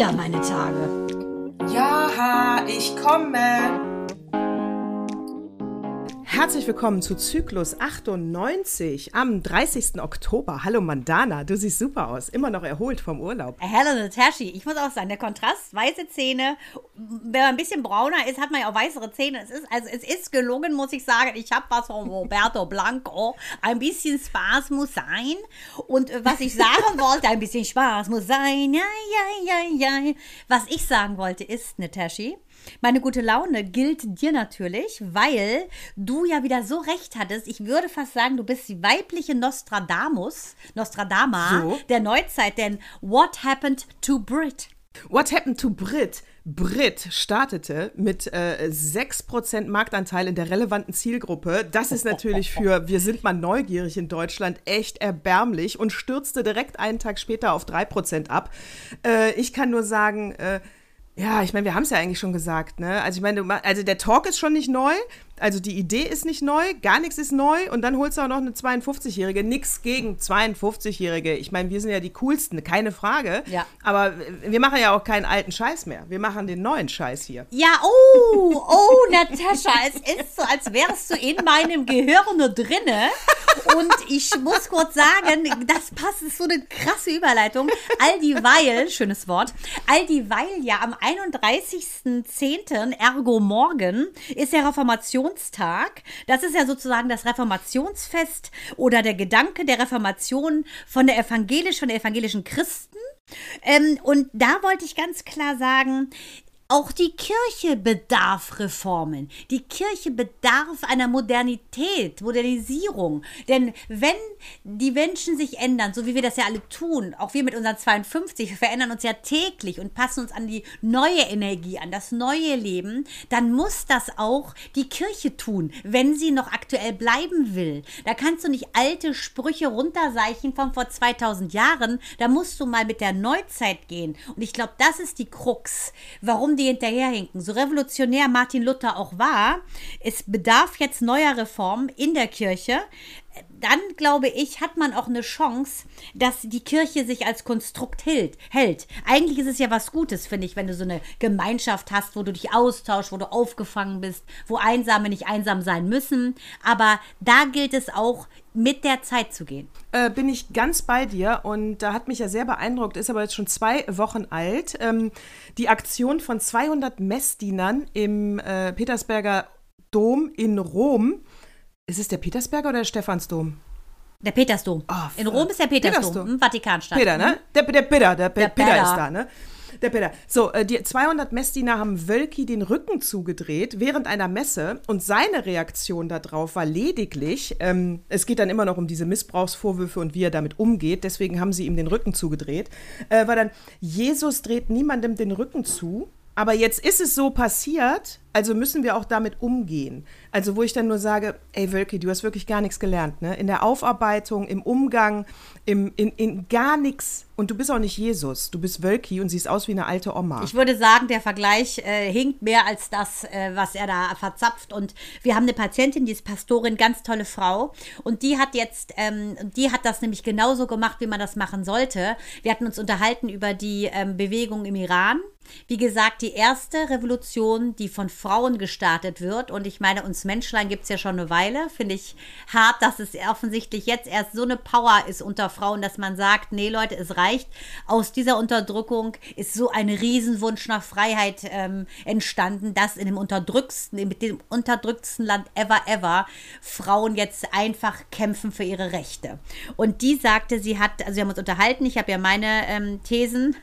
wieder meine Tage. Herzlich willkommen zu Zyklus 98 am 30. Oktober. Hallo Mandana, du siehst super aus. Immer noch erholt vom Urlaub. Hello Nataschi, ich muss auch sagen, der Kontrast, weiße Zähne, wenn man ein bisschen brauner ist, hat man ja auch weißere Zähne. Es ist, also es ist gelungen, muss ich sagen. Ich habe was von Roberto Blanco. Ein bisschen Spaß muss sein. Und äh, was ich sagen wollte, ein bisschen Spaß muss sein. Ja, ja, ja, ja. Was ich sagen wollte ist, Nataschi, meine gute Laune gilt dir natürlich, weil du ja wieder so recht hattest. Ich würde fast sagen, du bist die weibliche Nostradamus, Nostradama So? der Neuzeit. Denn what happened to Brit? What happened to Brit? Brit startete mit äh, 6% Marktanteil in der relevanten Zielgruppe. Das ist natürlich für Wir sind mal neugierig in Deutschland echt erbärmlich und stürzte direkt einen Tag später auf 3% ab. Äh, ich kann nur sagen, äh, ja, ich meine, wir haben es ja eigentlich schon gesagt, ne? Also ich meine, also der Talk ist schon nicht neu, also die Idee ist nicht neu, gar nichts ist neu und dann holst du auch noch eine 52-Jährige. Nix gegen 52-Jährige. Ich meine, wir sind ja die coolsten, keine Frage. Ja. Aber wir machen ja auch keinen alten Scheiß mehr. Wir machen den neuen Scheiß hier. Ja, oh, oh, Natascha, es ist so, als wärst du in meinem Gehirn drinne. Und ich muss kurz sagen, das passt, ist so eine krasse Überleitung. All dieweil, schönes Wort, all dieweil ja am 31.10., ergo morgen, ist der Reformationstag. Das ist ja sozusagen das Reformationsfest oder der Gedanke der Reformation von der evangelisch, von der evangelischen Christen. Ähm, und da wollte ich ganz klar sagen, auch die Kirche bedarf Reformen. Die Kirche bedarf einer Modernität, Modernisierung. Denn wenn die Menschen sich ändern, so wie wir das ja alle tun, auch wir mit unseren 52, wir verändern uns ja täglich und passen uns an die neue Energie, an das neue Leben, dann muss das auch die Kirche tun, wenn sie noch aktuell bleiben will. Da kannst du nicht alte Sprüche runterseichen von vor 2000 Jahren. Da musst du mal mit der Neuzeit gehen. Und ich glaube, das ist die Krux, warum die hinterherhinken. So revolutionär Martin Luther auch war, es bedarf jetzt neuer Reformen in der Kirche. Dann, glaube ich, hat man auch eine Chance, dass die Kirche sich als Konstrukt hält. hält. Eigentlich ist es ja was Gutes, finde ich, wenn du so eine Gemeinschaft hast, wo du dich austauschst, wo du aufgefangen bist, wo Einsame nicht einsam sein müssen. Aber da gilt es auch, mit der Zeit zu gehen. Äh, bin ich ganz bei dir und da hat mich ja sehr beeindruckt, ist aber jetzt schon zwei Wochen alt. Ähm, die Aktion von 200 Messdienern im äh, Petersberger Dom in Rom. Ist es der Petersberger oder der Stephansdom? Der Petersdom. Oh, In Rom ist der Petersdom, Petersdom. im Vatikanstadt. Peter, ne? Der, der Peter, der, Pe Der Peter Peter. ist da, ne? Der Peter. So, äh, die 200 Messdiener haben Wölki den Rücken zugedreht während einer Messe und seine Reaktion darauf war lediglich, ähm, es geht dann immer noch um diese Missbrauchsvorwürfe und wie er damit umgeht, deswegen haben sie ihm den Rücken zugedreht, äh, war dann, Jesus dreht niemandem den Rücken zu, aber jetzt ist es so passiert, also müssen wir auch damit umgehen. Also wo ich dann nur sage, ey Wölki, du hast wirklich gar nichts gelernt, ne? In der Aufarbeitung, im Umgang, im, in, in gar nichts. Und du bist auch nicht Jesus, du bist Wölki und siehst aus wie eine alte Oma. Ich würde sagen, der Vergleich äh, hinkt mehr als das, äh, was er da verzapft. Und wir haben eine Patientin, die ist Pastorin, ganz tolle Frau. Und die hat jetzt, ähm, die hat das nämlich genauso gemacht, wie man das machen sollte. Wir hatten uns unterhalten über die ähm, Bewegung im Iran. Wie gesagt, die erste Revolution, die von Frauen gestartet wird. Und ich meine, uns Menschlein gibt es ja schon eine Weile. Finde ich hart, dass es offensichtlich jetzt erst so eine Power ist unter Frauen, dass man sagt, nee Leute, es reicht. Aus dieser Unterdrückung ist so ein Riesenwunsch nach Freiheit ähm, entstanden, dass in dem unterdrücksten, mit dem unterdrücktsten Land ever, ever Frauen jetzt einfach kämpfen für ihre Rechte. Und die sagte, sie hat, also wir haben uns unterhalten, ich habe ja meine ähm, Thesen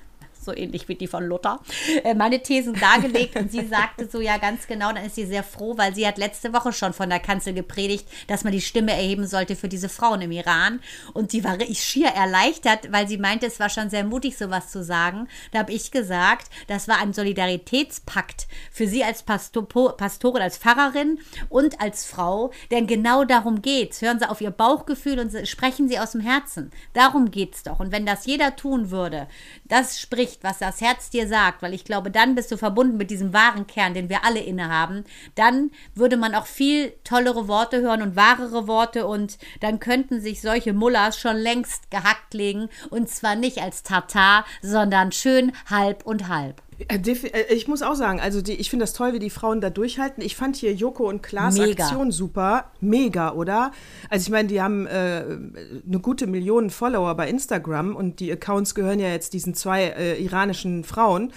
so ähnlich wie die von Luther, äh, meine Thesen dargelegt und sie sagte so, ja ganz genau, dann ist sie sehr froh, weil sie hat letzte Woche schon von der Kanzel gepredigt, dass man die Stimme erheben sollte für diese Frauen im Iran und sie war richtig schier erleichtert, weil sie meinte, es war schon sehr mutig, sowas zu sagen. Da habe ich gesagt, das war ein Solidaritätspakt für sie als Pasto Pastorin, als Pfarrerin und als Frau, denn genau darum geht's. Hören Sie auf Ihr Bauchgefühl und sprechen Sie aus dem Herzen. Darum geht's doch. Und wenn das jeder tun würde, das spricht spricht, was das Herz dir sagt, weil ich glaube, dann bist du verbunden mit diesem wahren Kern, den wir alle innehaben, dann würde man auch viel tollere Worte hören und wahrere Worte und dann könnten sich solche Mullers schon längst gehackt legen und zwar nicht als Tatar, sondern schön halb und halb. Äh, äh, ich muss auch sagen, also die, ich finde das toll, wie die Frauen da durchhalten. Ich fand hier Joko und Klaas Mega. Aktion super. Mega, oder? Also ich meine, die haben äh, eine gute Million Follower bei Instagram und die Accounts gehören ja jetzt diesen zwei äh, iranischen Frauen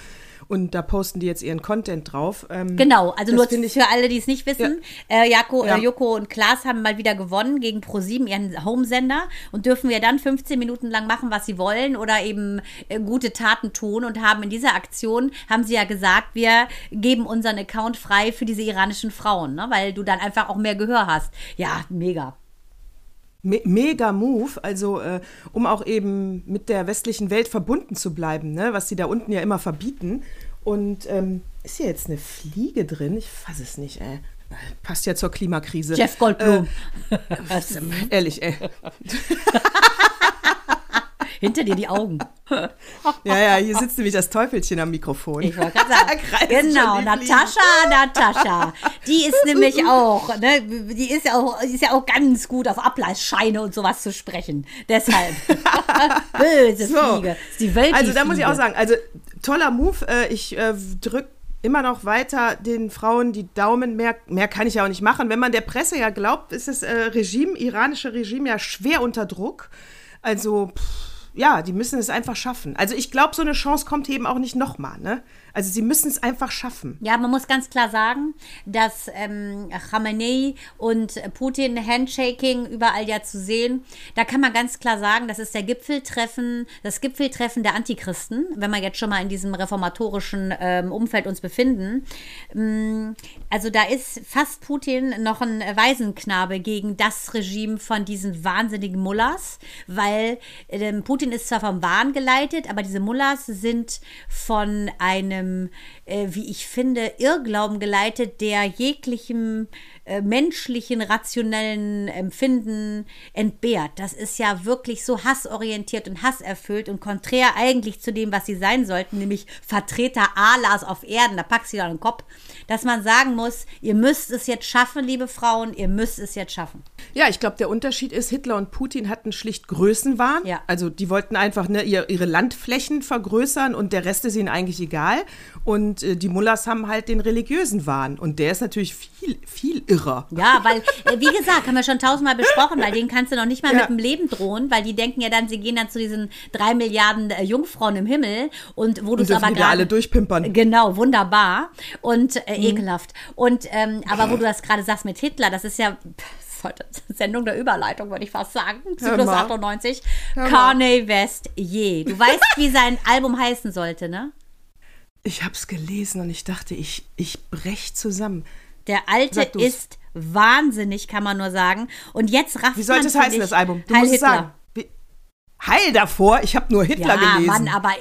und da posten die jetzt ihren Content drauf. Ähm, genau, also nur für alle, die es nicht wissen, ja. Äh, Jako, ja. äh, Joko und Klaas haben mal wieder gewonnen gegen ProSieben, ihren Homesender und dürfen wir dann 15 Minuten lang machen, was sie wollen oder eben äh, gute Taten tun und haben in dieser Aktion, haben sie ja gesagt, wir geben unseren Account frei für diese iranischen Frauen, ne? weil du dann einfach auch mehr Gehör hast. Ja, mega. Me mega Move, also äh, um auch eben mit der westlichen Welt verbunden zu bleiben, ne? was sie da unten ja immer verbieten. Und ähm, ist hier jetzt eine Fliege drin? Ich fasse es nicht, ey. Passt ja zur Klimakrise. Jeff Goldblum. Äh, ehrlich, ey. hinter dir die Augen. Ja, ja, hier sitzt nämlich das Teufelchen am Mikrofon. Ich wollte gerade sagen. genau, Natascha, Natascha. Die ist nämlich auch, ne, die ist ja auch, ist ja auch ganz gut auf Ableisscheine und sowas zu sprechen. Deshalb. Böse so. Fliege. Ist die Welt also da muss ich auch sagen, also toller Move. Äh, ich äh, drücke immer noch weiter den Frauen die Daumen. Mehr, mehr kann ich ja auch nicht machen. Wenn man der Presse ja glaubt, ist das äh, Regime, iranische Regime ja schwer unter Druck. Also, pff, ja, die müssen es einfach schaffen. Also ich glaube, so eine Chance kommt eben auch nicht nochmal. Ne? Also sie müssen es einfach schaffen. Ja, man muss ganz klar sagen, dass ähm, Khamenei und Putin Handshaking überall ja zu sehen. Da kann man ganz klar sagen, das ist der Gipfeltreffen, das Gipfeltreffen der Antichristen, wenn wir jetzt schon mal in diesem reformatorischen ähm, Umfeld uns befinden. Ähm, also da ist fast Putin noch ein Waisenknabe gegen das Regime von diesen wahnsinnigen Mullahs, weil ähm, Putin ist zwar vom Wahn geleitet, aber diese Mullahs sind von einem einem, äh, wie ich finde, Irrglauben geleitet, der jeglichem äh, menschlichen, rationellen Empfinden entbehrt. Das ist ja wirklich so hassorientiert und hasserfüllt und konträr eigentlich zu dem, was sie sein sollten, nämlich Vertreter Allahs auf Erden, da packst du dann den Kopf, dass man sagen muss, ihr müsst es jetzt schaffen, liebe Frauen, ihr müsst es jetzt schaffen. Ja, ich glaube, der Unterschied ist, Hitler und Putin hatten schlicht Größenwahn. Ja. Also die wollten einfach ne, ihre Landflächen vergrößern und der Rest ist ihnen eigentlich egal. Und äh, die Mullahs haben halt den religiösen Wahn. Und der ist natürlich viel, viel irrer. Ja, weil, äh, wie gesagt, haben wir schon tausendmal besprochen, weil denen kannst du noch nicht mal ja. mit dem Leben drohen, weil die denken ja dann, sie gehen dann zu diesen drei Milliarden äh, Jungfrauen im Himmel und wo du es aber gerade. alle durchpimpern. Genau, wunderbar und äh, mhm. ekelhaft. Und, ähm, aber wo du das gerade sagst mit Hitler, das ist ja. heute Sendung der Überleitung, würde ich fast sagen. Zyklus 98. Kanye West, je. Du weißt, wie sein Album heißen sollte, ne? Ich habe es gelesen und ich dachte, ich, ich brech zusammen. Der Alte ist wahnsinnig, kann man nur sagen. Und jetzt rafft Wie sollte es heißen, das Album? Du Heil musst Hitler. sagen. Heil davor? Ich habe nur Hitler ja, gelesen. Mann, aber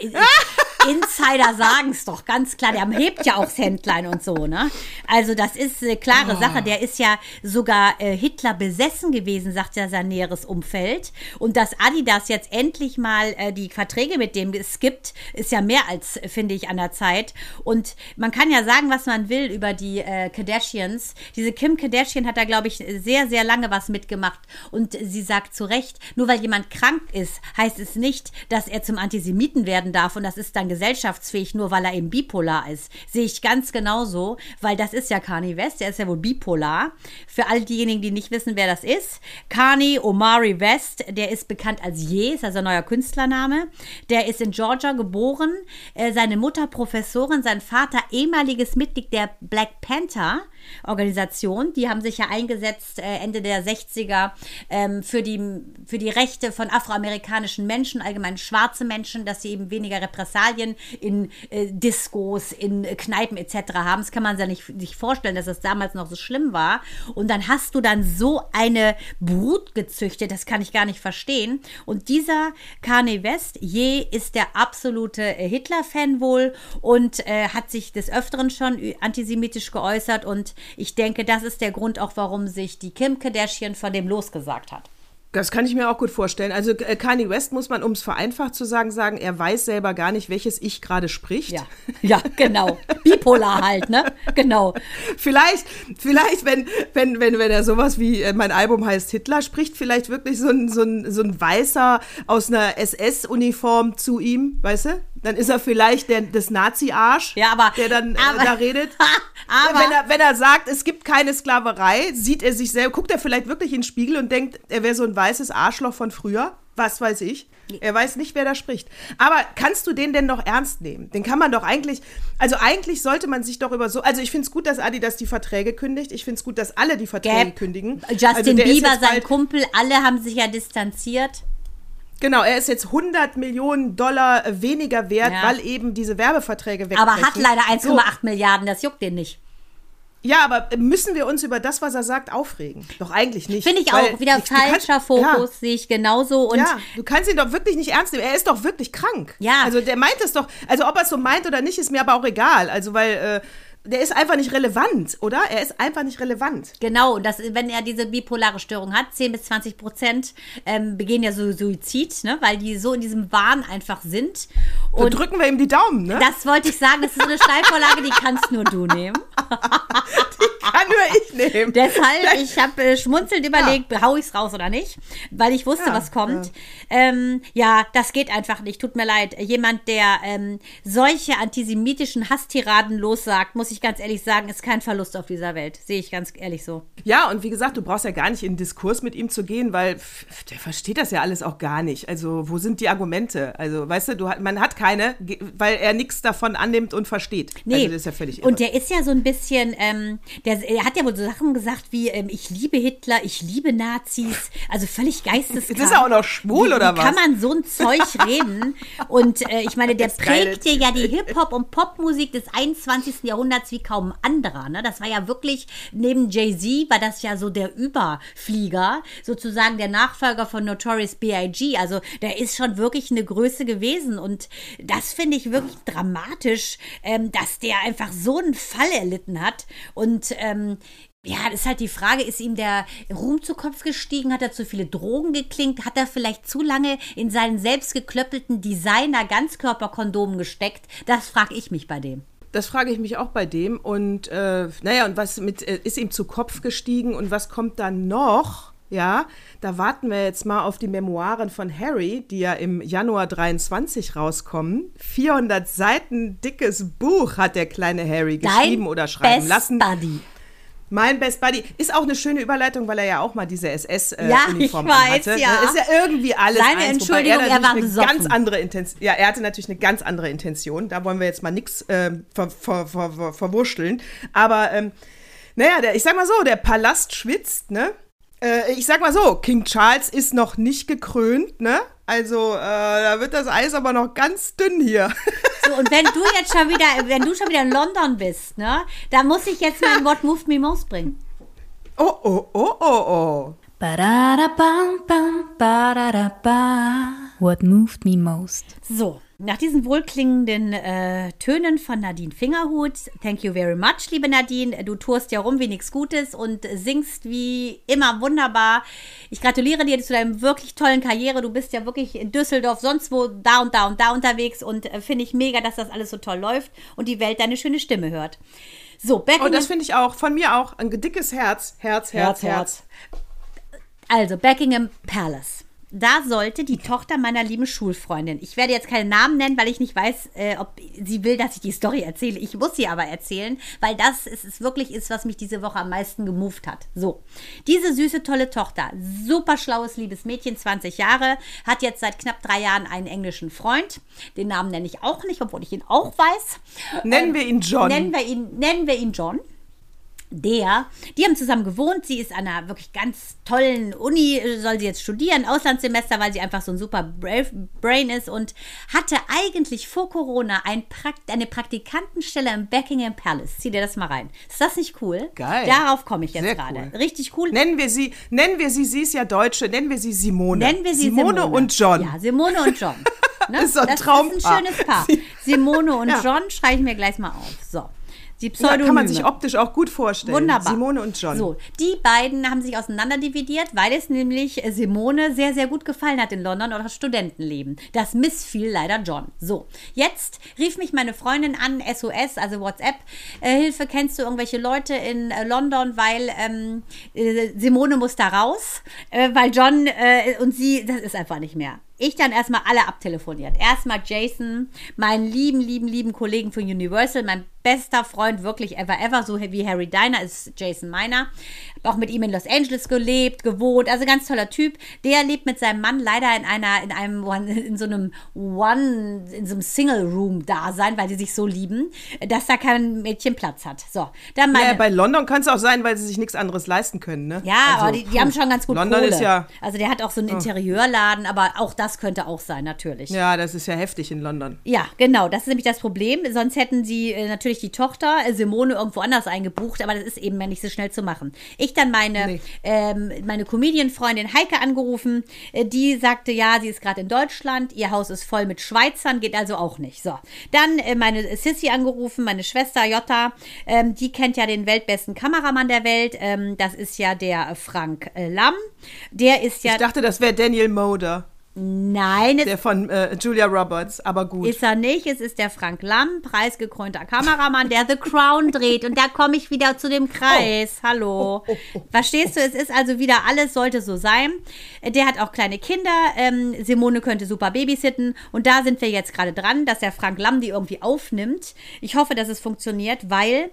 Insider sagen es doch ganz klar. Der hebt ja auch das Händlein und so, ne? Also, das ist eine klare oh. Sache. Der ist ja sogar äh, Hitler besessen gewesen, sagt ja sein näheres Umfeld. Und dass Adidas jetzt endlich mal äh, die Verträge mit dem skippt, ist ja mehr als, finde ich, an der Zeit. Und man kann ja sagen, was man will über die äh, Kardashians. Diese Kim Kardashian hat da, glaube ich, sehr, sehr lange was mitgemacht. Und sie sagt zu Recht, nur weil jemand krank ist, heißt es nicht, dass er zum Antisemiten werden darf. Und das ist dann gesellschaftsfähig, nur weil er eben bipolar ist. Sehe ich ganz genauso, weil das ist ja Kanye West, der ist ja wohl bipolar. Für all diejenigen, die nicht wissen, wer das ist, Kanye Omari West, der ist bekannt als Je, ist also ein neuer Künstlername. Der ist in Georgia geboren, äh, seine Mutter Professorin, sein Vater ehemaliges Mitglied der Black Panther. Organisation. Die haben sich ja eingesetzt äh, Ende der 60er ähm, für, die, für die Rechte von afroamerikanischen Menschen, allgemein schwarze Menschen, dass sie eben weniger Repressalien in äh, Diskos, in Kneipen etc. haben. Das kann man sich nicht, nicht vorstellen, dass das damals noch so schlimm war. Und dann hast du dann so eine Brut gezüchtet, das kann ich gar nicht verstehen. Und dieser Kanye West, je ist der absolute äh, Hitler-Fan wohl und äh, hat sich des Öfteren schon antisemitisch geäußert und ich denke, das ist der Grund auch, warum sich die Kim Kardashian von dem losgesagt hat. Das kann ich mir auch gut vorstellen. Also äh, Kanye West muss man, um es vereinfacht zu sagen, sagen, er weiß selber gar nicht, welches Ich gerade spricht. Ja, ja, genau. Bipolar halt, ne? Genau. Vielleicht, vielleicht, wenn, wenn, wenn, wenn er sowas wie äh, mein Album heißt Hitler spricht, vielleicht wirklich so ein, so ein, so ein Weißer aus einer SS-Uniform zu ihm, weißt du? Dann ist er vielleicht der, das Nazi-Arsch, Ja, aber- der dann äh, aber- da redet. Aber- wenn, er, wenn er sagt, es gibt keine Sklaverei, sieht er sich selber, guckt er vielleicht wirklich in den Spiegel und denkt, er wäre so ein weißes Arschloch von früher. Was weiß ich. Er weiß nicht, wer da spricht. Aber kannst du den denn noch ernst nehmen? Den kann man doch eigentlich, also eigentlich sollte man sich doch über so, also ich finde es gut, dass Adidas die Verträge kündigt. Ich finde es gut, dass alle die Verträge Gap, kündigen. Justin also Bieber, sein Kumpel, alle haben sich ja distanziert. Genau, er ist jetzt 100 Millionen Dollar weniger wert, Ja. weil eben diese Werbeverträge wegbrechen. Aber hat leider 1,8 So. Milliarden, das juckt den nicht. Ja, aber müssen wir uns über das, was er sagt, aufregen? Doch eigentlich nicht. Finde ich auch. Wieder kannst- falscher Fokus, sehe ich genauso. Und Ja, ja, du kannst ihn doch wirklich nicht ernst nehmen. Er ist doch wirklich krank. Ja. Also der meint es doch, also ob er es so meint oder nicht, ist mir aber auch egal. Also weil äh, der ist einfach nicht relevant, oder? Er ist einfach nicht relevant. Genau, und das, wenn er diese bipolare Störung hat, 10 bis 20 Prozent ähm, begehen ja so Suizid, ne? weil die so in diesem Wahn einfach sind. Und Und drücken wir ihm die Daumen, ne? das wollte ich sagen, das ist so eine Steilvorlage, die kannst nur du nehmen. Kann nur ich nehmen. Deshalb, ich habe äh, schmunzelnd überlegt, hau ich's raus oder nicht, weil ich wusste, Ja, was kommt. Ja. Ähm, ja, das geht einfach nicht. Tut mir leid. Jemand, der ähm, solche antisemitischen Hasstiraden lossagt, muss ich ganz ehrlich sagen, ist kein Verlust auf dieser Welt. Sehe ich ganz ehrlich so. Ja, und wie gesagt, du brauchst ja gar nicht in den Diskurs mit ihm zu gehen, weil pff, der versteht das ja alles auch gar nicht. Also, wo sind die Argumente? Also, weißt du, du man hat keine, weil er nichts davon annimmt und versteht. Nee. Also, das ist ja völlig irre. Und der ist ja so ein bisschen, ähm, der, er hat ja wohl so Sachen gesagt wie, ähm, ich liebe Hitler, ich liebe Nazis, also völlig geisteskrank. Ist er auch noch schwul, wie, oder wie kann was? man so ein Zeug reden? Und äh, ich meine, der Das prägte der ja die Hip-Hop- und Popmusik des 21. Jahrhunderts wie kaum anderer. Ne? Das war ja wirklich, neben Jay-Z war das ja so der Überflieger, sozusagen der Nachfolger von Notorious B.I.G. Also der ist schon wirklich eine Größe gewesen. Und das finde ich wirklich dramatisch, ähm, dass der einfach so einen Fall erlitten hat. Und ähm, ja, ist halt die Frage, ist ihm der Ruhm zu Kopf gestiegen? Hat er zu viele Drogen geklingt? Hat er vielleicht zu lange in seinen selbstgeklöppelten Designer-Ganzkörperkondomen gesteckt? Das frage ich mich bei dem. Das frage ich mich auch bei dem. Und äh, naja, und was mit, äh, ist ihm zu Kopf gestiegen und was kommt dann noch? Ja, da warten wir jetzt mal auf die Memoiren von Harry, die ja im Januar 23 rauskommen. 400 Seiten dickes Buch hat der kleine Harry geschrieben oder schreiben Best lassen. Buddy. Mein Best Buddy ist auch eine schöne Überleitung, weil er ja auch mal diese Ja, SS-Uniform ich weiß, hatte. ja. Ist ja irgendwie alles Seine eins, Entschuldigung, er natürlich war eine besoffen. ganz andere Intention. Ja, er hatte natürlich eine ganz andere Intention. Da wollen wir jetzt mal nichts ver, ver, ver, ver, verwurschteln. Aber ähm, naja, der, ich sag mal so, der Palast schwitzt, ne? Äh, ich sag mal so, King Charles ist noch nicht gekrönt, ne? Also, äh, da wird das Eis aber noch ganz dünn hier. So, und wenn du jetzt schon wieder, wenn du schon wieder in London bist, ne, da muss ich jetzt mein What Moved Me Most bringen. Oh, oh, oh, oh, oh. Ba-da-da-bam, bam, ba-da-da-ba. What moved me most? So, nach diesen wohlklingenden äh, Tönen von Nadine Fingerhut, thank you very much, liebe Nadine. Du tourst ja rum wie nichts Gutes und singst wie immer wunderbar. Ich gratuliere dir zu deinem wirklich tollen Karriere. Du bist ja wirklich in Düsseldorf, sonst wo, da und da und da unterwegs und äh, finde ich mega, dass das alles so toll läuft und die Welt deine schöne Stimme hört. So, Becken. Und das finde ich auch, von mir auch, ein dickes Herz. Herz, Herz, Herz. Also, Buckingham Palace. Da sollte die Tochter meiner lieben Schulfreundin, ich werde jetzt keinen Namen nennen, weil ich nicht weiß, äh, ob sie will, dass ich die Story erzähle. Ich muss sie aber erzählen, weil das ist, es wirklich ist, was mich diese Woche am meisten gemoved hat. So, diese süße, tolle Tochter, super schlaues, liebes Mädchen, 20 Jahre, hat jetzt seit knapp drei Jahren einen englischen Freund. Den Namen nenne ich auch nicht, obwohl ich ihn auch weiß. Nennen wir ihn John. Nennen wir ihn, nennen wir ihn John. Der, die haben zusammen gewohnt. Sie ist an einer wirklich ganz tollen Uni, soll sie jetzt studieren, Auslandssemester, weil sie einfach so ein super brave Brain ist und hatte eigentlich vor Corona ein Prakt eine Praktikantenstelle im Buckingham Palace. Zieh dir das mal rein. Ist das nicht cool? Geil. Darauf komme ich jetzt Sehr gerade. cool. Richtig cool. Nennen wir sie, nennen wir sie, sie ist ja Deutsche, nennen wir sie Simone. Nennen wir sie Simone, und John. Ja, Simone und John. Ne? Das ist so ein das Traumpaar. ist ein schönes Paar. Simone und Ja. John schreibe ich mir gleich mal auf. So. Die Ja, Pseudonyme. kann man sich optisch auch gut vorstellen. Wunderbar. Simone und John. So, die beiden haben sich auseinanderdividiert, weil es nämlich Simone sehr, sehr gut gefallen hat in London oder Studentenleben. Das missfiel leider John. So, jetzt rief mich meine Freundin an, SOS, also WhatsApp. Äh, Hilfe, kennst du irgendwelche Leute in äh, London, weil ähm, äh, Simone muss da raus, äh, weil John äh, und sie, das ist einfach nicht mehr. Ich dann erstmal alle abtelefoniert. Erstmal Jason, meinen lieben, lieben, lieben Kollegen von Universal, mein bester Freund, wirklich ever, ever, so wie Harry Diner ist Jason meiner. Auch mit ihm in Los Angeles gelebt, gewohnt, also ganz toller Typ. Der lebt mit seinem Mann leider in einer, in einem, One- in so einem One, in so einem Single-Room-Dasein, weil sie sich so lieben, dass da kein Mädchen Platz hat. So, dann meine. Ja, bei London kann es auch sein, weil sie sich nichts anderes leisten können, ne? Ja, Also, aber die, die haben schon ganz gut London Kohle. ist ja, also der hat auch so einen Interieurladen, aber auch das könnte auch sein, natürlich. ja, das ist ja heftig in London. Ja, genau, das ist nämlich das Problem. Sonst hätten sie äh, natürlich die Tochter äh, Simone irgendwo anders eingebucht, aber das ist eben nicht so schnell zu machen. Ich dann meine, Nee. ähm, meine Comedian-Freundin Heike angerufen, äh, die sagte, ja, sie ist gerade in Deutschland, ihr Haus ist voll mit Schweizern, geht also auch nicht. So, dann äh, meine Sissy angerufen, meine Schwester Jutta, ähm, die kennt ja den weltbesten Kameramann der Welt, ähm, das ist ja der Frank äh, Lamm. Der ist ja, Ich dachte, das wäre Daniel Moder, nein, es der von äh, Julia Roberts, aber gut. Ist er nicht. Es ist der Frank Lamm, preisgekrönter Kameramann, der The Crown dreht. Und da komme ich wieder zu dem Kreis. Hallo. Verstehst du? Es ist also wieder alles, sollte so sein. Der hat auch kleine Kinder. Ähm, Simone könnte super babysitten. Und da sind wir jetzt gerade dran, dass der Frank Lamm die irgendwie aufnimmt. Ich hoffe, dass es funktioniert, weil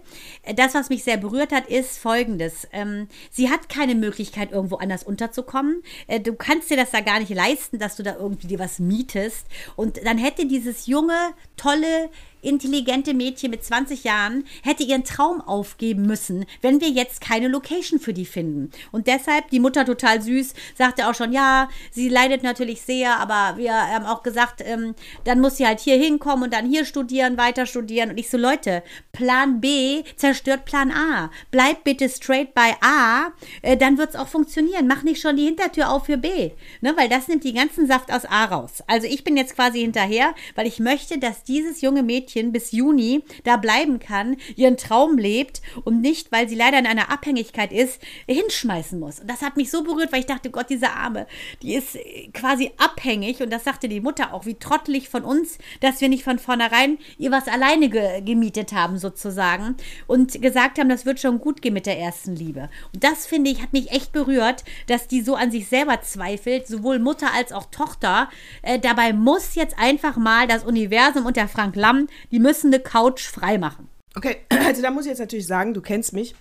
das, was mich sehr berührt hat, ist folgendes. Ähm, sie hat keine Möglichkeit, irgendwo anders unterzukommen. Äh, du kannst dir das da gar nicht leisten, dass du da irgendwie dir was mietest. Und dann hätte dieses junge, tolle, intelligente Mädchen mit 20 Jahren hätte ihren Traum aufgeben müssen, wenn wir jetzt keine Location für die finden. Und deshalb, die Mutter total süß, sagte auch schon, ja, sie leidet natürlich sehr, aber wir haben auch gesagt, ähm, dann muss sie halt hier hinkommen und dann hier studieren, weiter studieren. Und ich so, Leute, Plan B zerstört Plan A. Bleib bitte straight bei A, äh, dann wird es auch funktionieren. Mach nicht schon die Hintertür auf für B. Ne, weil das nimmt die ganzen Saft aus A raus. Also ich bin jetzt quasi hinterher, weil ich möchte, dass dieses junge Mädchen bis Juni da bleiben kann, ihren Traum lebt und nicht, weil sie leider in einer Abhängigkeit ist, hinschmeißen muss. Und das hat mich so berührt, weil ich dachte, Gott, diese Arme, die ist äh, quasi abhängig und das sagte die Mutter auch, wie trottelig von uns, dass wir nicht von vornherein ihr was alleine ge gemietet haben sozusagen und gesagt haben, das wird schon gut gehen mit der ersten Liebe. Und das finde ich, hat mich echt berührt, dass die so an sich selber zweifelt, sowohl Mutter als auch Tochter. Äh, dabei muss jetzt einfach mal das Universum und der Frank Lamm, die müssen eine Couch frei machen. Okay, also da muss ich jetzt natürlich sagen, du kennst mich.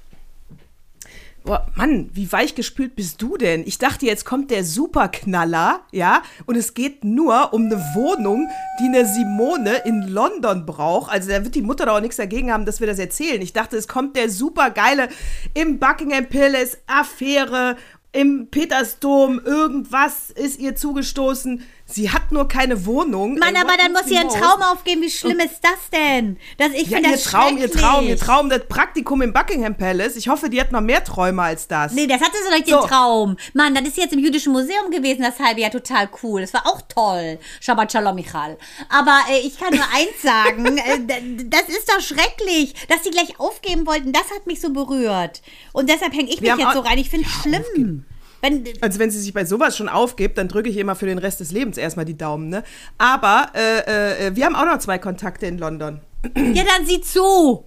Boah, Mann, wie weichgespült bist du denn? Ich dachte, jetzt kommt der Superknaller, ja? Und es geht nur um eine Wohnung, die eine Simone in London braucht. Also da wird die Mutter doch auch nichts dagegen haben, dass wir das erzählen. Ich dachte, es kommt der supergeile im Buckingham Palace Affäre, im Petersdom, irgendwas ist ihr zugestoßen. Sie hat nur keine Wohnung. Mann, Ey, aber dann muss sie ihren Traum aufgeben. Wie schlimm ist das denn? Das, ich Ja, ihr das Traum, ihr. Traum, ihr Traum, das Praktikum im Buckingham Palace. Ich hoffe, die hat noch mehr Träume als das. Nee, das hatte sie doch nicht So. den Traum. Mann, das ist jetzt im Jüdischen Museum gewesen, das halbe Jahr total cool. Das war auch toll. Shabbat Shalom, Michal. Aber äh, ich kann nur eins sagen, äh, das ist doch schrecklich, dass die gleich aufgeben wollten. Das hat mich so berührt. Und deshalb hänge ich mich Wir haben jetzt so rein. Ich finde es schlimm. Wenn, Also wenn sie sich bei sowas schon aufgibt, dann drücke ich immer für den Rest des Lebens erstmal die Daumen, ne? Aber äh, äh, wir haben auch noch zwei Kontakte in London. ja, dann sieh zu.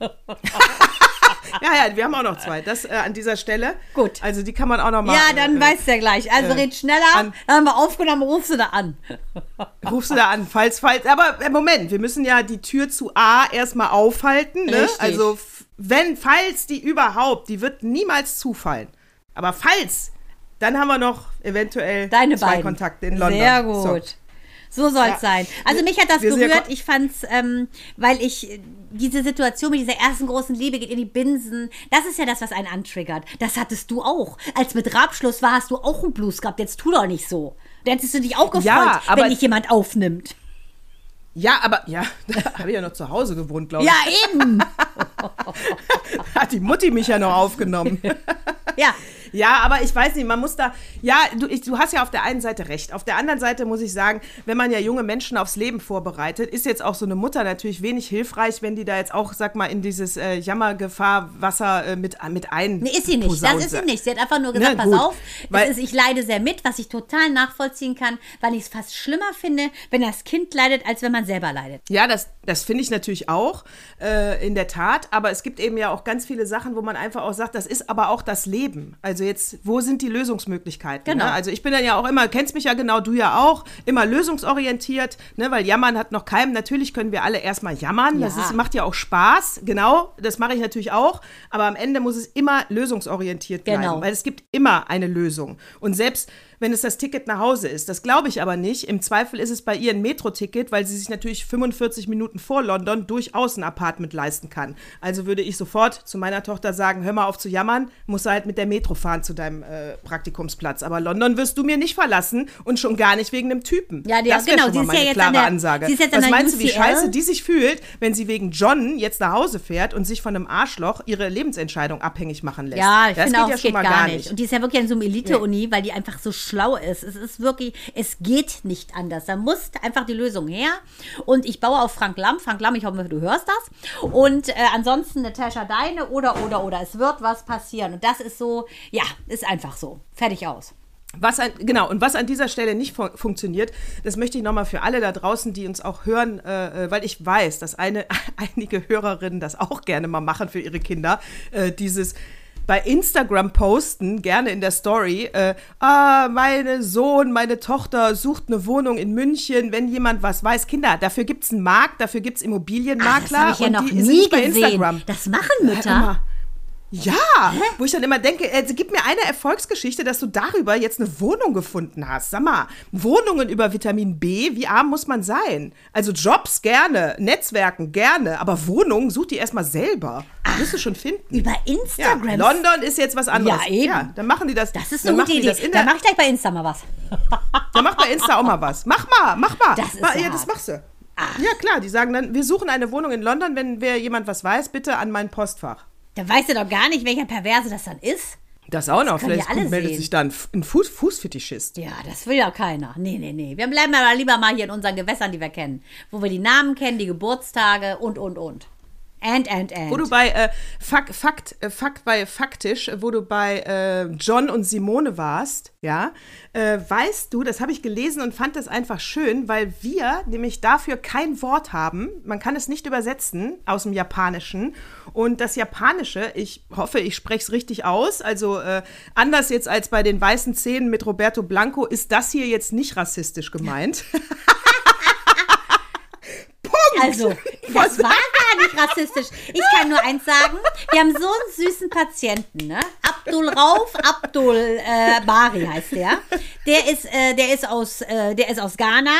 Ja, ja, wir haben auch noch zwei. Das äh, an dieser Stelle. Gut. Also die kann man auch noch mal. Ja, dann äh, weißt du ja gleich. Also red schneller. an- Dann haben wir aufgenommen, rufst du da an. Rufst du da an, falls, falls. Aber äh, Moment, wir müssen ja die Tür zu A erstmal aufhalten. Ne? Richtig. Also, wenn, falls die überhaupt, die wird niemals zufallen. Aber falls, dann haben wir noch eventuell Deine zwei beiden. Kontakte in London. Sehr gut. So, soll es Ja. sein. Also mich hat das Wir berührt. Ich fand's, ähm, weil ich äh, diese Situation mit dieser ersten großen Liebe geht in die Binsen. Das ist ja das, was einen antriggert. Das hattest du auch. Als mit Rabschluss war, hast du auch einen Blues gehabt. Jetzt tu doch nicht so. Dann hättest du dich auch gefreut, Ja, aber- wenn dich jemand aufnimmt. Ja, aber, ja, da habe ich ja noch zu Hause gewohnt, glaube ich. Ja, eben. Hat die Mutti mich ja noch aufgenommen. ja. Ja, aber ich weiß nicht, man muss da, ja, du, ich, du hast ja auf der einen Seite recht. Auf der anderen Seite muss ich sagen, wenn man ja junge Menschen aufs Leben vorbereitet, ist jetzt auch so eine Mutter natürlich wenig hilfreich, wenn die da jetzt auch, sag mal, in dieses äh, Jammergefahrwasser äh, mit, mit ein. Nee, ist sie nicht. Das ist sie nicht. Sie hat einfach nur gesagt, Na, pass auf, Weil- ist, ich leide sehr mit, was ich total nachvollziehen kann, weil ich es fast schlimmer finde, wenn das Kind leidet, als wenn man selber leidet. Ja, das, das finde ich natürlich auch, äh, in der Tat. Aber es gibt eben ja auch ganz viele Sachen, wo man einfach auch sagt, das ist aber auch das Leben. Also jetzt, wo sind die Lösungsmöglichkeiten? Genau. Ne? Also ich bin dann ja auch immer, kennst mich ja genau, du ja auch, immer lösungsorientiert, ne? weil Jammern hat noch keinem. Natürlich können wir alle erstmal jammern. Das Ja. ist, macht ja auch Spaß. Genau, das mache ich natürlich auch. Aber am Ende muss es immer lösungsorientiert bleiben. Genau. Weil es gibt immer eine Lösung. Und selbst wenn es das Ticket nach Hause ist, das glaube ich aber nicht. Im Zweifel ist es bei ihr ein Metro-Ticket, weil sie sich natürlich 45 Minuten vor London durchaus ein Apartment leisten kann. Also würde ich sofort zu meiner Tochter sagen, hör mal auf zu jammern, musst du halt mit der Metro fahren zu deinem äh, Praktikumsplatz. Aber London wirst du mir nicht verlassen und schon gar nicht wegen einem Typen. Ja, die- das genau, schon sie mal ist ja meine jetzt klare an der- Ansage. sie ist jetzt an Was der meinst du, wie UCL? scheiße die sich fühlt, wenn sie wegen John jetzt nach Hause fährt und sich von einem Arschloch ihre Lebensentscheidung abhängig machen lässt? Ja, ich das finde geht auch, ja schon geht mal gar nicht. Und die ist ja wirklich an so einer Elite-Uni, weil die einfach so schlau ist. Es ist wirklich, es geht nicht anders. Da muss einfach die Lösung her. Und ich baue auf Frank Lamm. Frank Lamm, ich hoffe, du hörst das. Und äh, ansonsten Natascha Deine oder, oder, oder. Es wird was passieren. Und das ist so, ja, ist einfach so. Fertig aus. Was an, genau, und was an dieser Stelle nicht fun funktioniert, das möchte ich nochmal für alle da draußen, die uns auch hören, äh, äh, weil ich weiß, dass eine, einige Hörerinnen das auch gerne mal machen für ihre Kinder, äh, dieses bei Instagram posten, gerne in der Story, äh, ah, meine Sohn, meine Tochter sucht eine Wohnung in München, wenn jemand was weiß. Kinder, dafür gibt es einen Markt, dafür gibt es Immobilienmakler. das habe ich ja noch nie gesehen. Instagram. Das machen Mütter. Ja, wo ich dann immer denke, äh, gib mir eine Erfolgsgeschichte, dass du darüber jetzt eine Wohnung gefunden hast. Sag mal, Wohnungen über Vitamin B, wie arm muss man sein? Also Jobs gerne, Netzwerken gerne, aber Wohnungen such die erstmal selber. Wirst du schon finden. Über Ja, Instagram. London ist jetzt was anderes. Ja, eben. Ja, dann machen die das. Das ist dann eine gute Idee. in Da der, mache ich gleich bei Insta mal was. dann mach bei Insta auch mal was. Mach mal, mach mal. Das ist Ma- ja ja, das machst du. Ja, klar, die sagen dann, wir suchen eine Wohnung in London, wenn wer jemand was weiß, bitte an mein Postfach. Da weißt du doch gar nicht, welcher Perverse das dann ist. Das auch noch. können Vielleicht alle meldet sehen. sich dann ein Fuß Fußfetischist. Ja, das will ja keiner. Nee, nee, nee. Wir bleiben aber lieber mal hier in unseren Gewässern, die wir kennen. Wo wir die Namen kennen, die Geburtstage und, und, und. And, and, and. Wo du bei äh, Fakt, Fakt, äh, Fakt bei faktisch, wo du bei äh, John und Simone warst, ja, äh, weißt du, das habe ich gelesen und fand das einfach schön, weil wir nämlich dafür kein Wort haben. Man kann es nicht übersetzen aus dem Japanischen. Und das Japanische, ich hoffe, ich spreche es richtig aus. Also äh, anders jetzt als bei den weißen Zähnen mit Roberto Blanco ist das hier jetzt nicht rassistisch gemeint. Also, das war gar nicht rassistisch. Ich kann nur eins sagen, wir haben so einen süßen Patienten, ne? Abdul Rauf, Abdul äh, Bari heißt der. Der ist, äh, der ist aus, äh, der ist aus Ghana.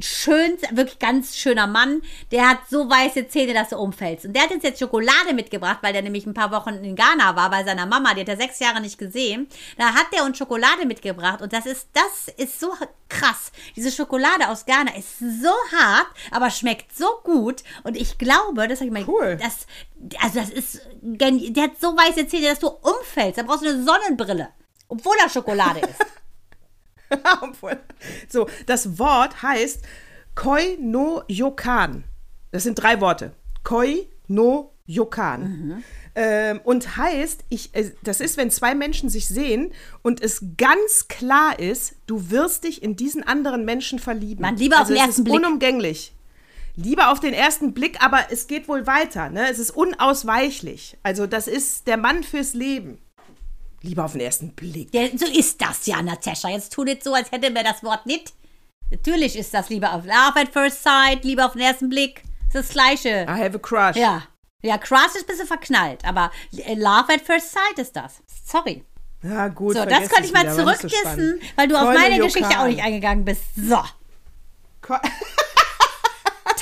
Schön, wirklich ganz schöner Mann. Der hat so weiße Zähne, dass du umfällst. Und der hat uns jetzt Schokolade mitgebracht, weil der nämlich ein paar Wochen in Ghana war bei seiner Mama. Die hat er sechs Jahre nicht gesehen. Da hat der uns Schokolade mitgebracht. Und das ist, das ist so krass. Diese Schokolade aus Ghana ist so hart, aber schmeckt so gut. Und ich glaube, das sag ich mal, Cool. das, also das ist, der hat so weiße Zähne, dass du umfällst. Da brauchst du eine Sonnenbrille. Obwohl da Schokolade ist. Obwohl- so, das Wort heißt Koi no Yokan. Das sind drei Worte. Koi no Yokan. Ähm, und heißt, ich, äh, das ist, wenn zwei Menschen sich sehen und es ganz klar ist, du wirst dich in diesen anderen Menschen verlieben. Man, lieber auf also den es ersten ist Blick. Unumgänglich. Lieber auf den ersten Blick, aber es geht wohl weiter. Ne? Es ist unausweichlich. Also das ist der Mann fürs Leben. Lieber auf den ersten Blick. Ja, so ist das ja, Natascha. Jetzt tu nicht so, als hätte mir das Wort nicht. Natürlich ist das lieber auf Love at First Sight, lieber auf den ersten Blick. Das ist das Gleiche. I have a crush. Ja. Ja, Crush ist ein bisschen verknallt, aber Love at First Sight ist das. Sorry. Ja, gut. So, das könnte ich mal wieder, nicht so weil du auf Keule meine Jokan. Geschichte auch nicht eingegangen bist. So. Ko-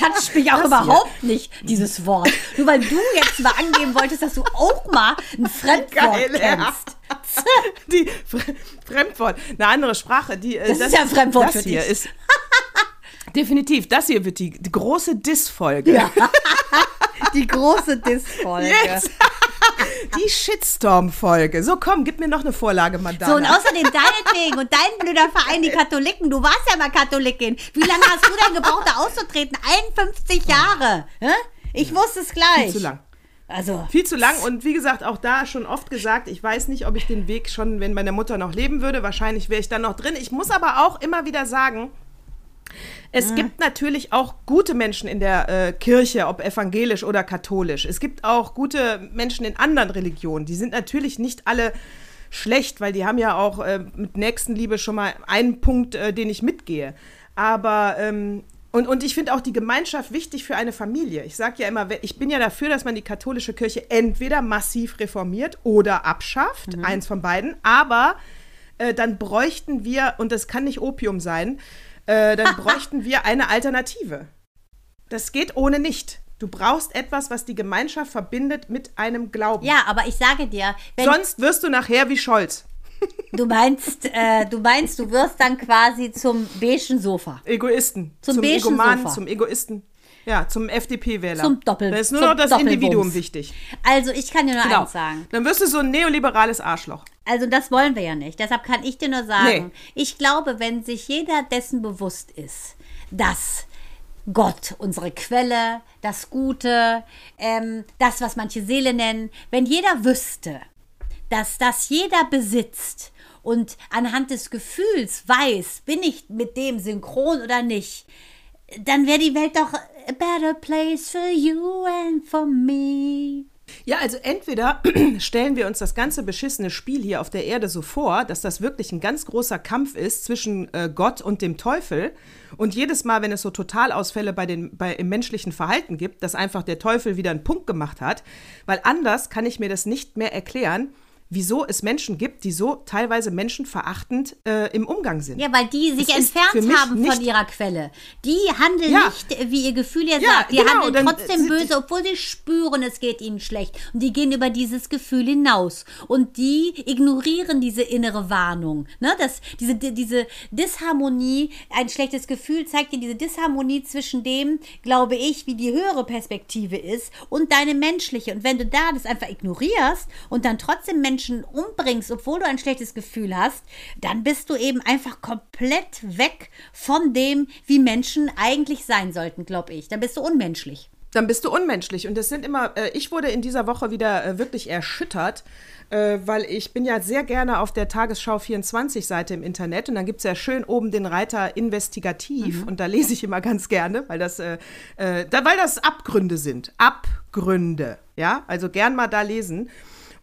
toucht mich auch Das überhaupt nicht, dieses Wort. Nur weil du jetzt mal angeben wolltest, dass du auch mal ein Fremdwort Geil, kennst. Die Fre Fremdwort, eine andere Sprache. Die, äh, Das ist ja ein Fremdwort das für hier dich. ist definitiv. Das hier wird die, die große Diss-Folge. Ja. Die große Diss-Folge. Jetzt. Die Shitstorm-Folge. So, komm, gib mir noch eine Vorlage, Madonna. So, und außerdem deinetwegen und dein blöder Verein, die Katholiken, du warst ja mal Katholikin. Wie lange hast du denn gebraucht, da auszutreten? 51 Jahre. Hä? Ich wusste es gleich. Viel zu lang. Also, Viel zu lang und wie gesagt, auch da schon oft gesagt, ich weiß nicht, ob ich den Weg schon, wenn meine Mutter noch leben würde, wahrscheinlich wäre ich dann noch drin. Ich muss aber auch immer wieder sagen, es gibt natürlich auch gute Menschen in der äh, Kirche, ob evangelisch oder katholisch. Es gibt auch gute Menschen in anderen Religionen. Die sind natürlich nicht alle schlecht, weil die haben ja auch äh, mit Nächstenliebe schon mal einen Punkt, äh, den ich mitgehe. Aber ähm, und, und ich finde auch die Gemeinschaft wichtig für eine Familie. Ich sage ja immer, ich bin ja dafür, dass man die katholische Kirche entweder massiv reformiert oder abschafft, eins von beiden. Aber äh, dann bräuchten wir, und das kann nicht Opium sein, äh, dann bräuchten wir eine Alternative. Das geht ohne nicht. Du brauchst etwas, was die Gemeinschaft verbindet mit einem Glauben. ja, aber ich sage dir, Sonst wirst du nachher wie Scholz. du meinst, äh, du meinst, du wirst dann quasi zum beigen Sofa. Egoisten. Zum zum Egomanen, Sofa. zum Egoisten. Ja, zum FDP-Wähler. Zum Doppel- Da ist nur noch das. Individuum wichtig. Also, ich kann dir nur Genau. eins sagen. Dann wirst du so ein neoliberales Arschloch. Also das wollen wir ja nicht. Deshalb kann ich dir nur sagen, Nee. ich glaube, wenn sich jeder dessen bewusst ist, dass Gott, unsere Quelle, das Gute, ähm, das, was manche Seele nennen, wenn jeder wüsste, dass das jeder besitzt und anhand des Gefühls weiß, bin ich mit dem synchron oder nicht, dann wäre die Welt doch a better place for you and for me. Ja, also entweder stellen wir uns das ganze beschissene Spiel hier auf der Erde so vor, dass das wirklich ein ganz großer Kampf ist zwischen äh, Gott und dem Teufel. Und jedes Mal, wenn es so Totalausfälle bei den, bei, im menschlichen Verhalten gibt, dass einfach der Teufel wieder einen Punkt gemacht hat. Weil anders kann ich mir das nicht mehr erklären, wieso es Menschen gibt, die so teilweise menschenverachtend äh, im Umgang sind. Ja, weil die sich für entfernt haben von ihrer Quelle. Die handeln Ja. nicht, wie ihr Gefühl ja, Ja, sagt. Die genau, handeln trotzdem böse, obwohl sie spüren, es geht ihnen schlecht. Und die gehen über dieses Gefühl hinaus. Und die ignorieren diese innere Warnung. Ne? Das, diese, die- diese Disharmonie, ein schlechtes Gefühl zeigt dir diese Disharmonie zwischen dem, glaube ich, wie die höhere Perspektive ist und deine menschliche. Und wenn du da das einfach ignorierst und dann trotzdem Menschen umbringst, obwohl du ein schlechtes Gefühl hast, dann bist du eben einfach komplett weg von dem, wie Menschen eigentlich sein sollten, glaube ich. Dann bist du unmenschlich. dann bist du unmenschlich. Und das sind immer, äh, ich wurde in dieser Woche wieder äh, wirklich erschüttert, äh, weil ich bin ja sehr gerne auf der Tagesschau 24 Seite im Internet und dann gibt es ja schön oben den Reiter Investigativ und da lese ich immer ganz gerne, weil das, äh, äh, da, weil das Abgründe sind. Abgründe, ja, also gern mal da lesen.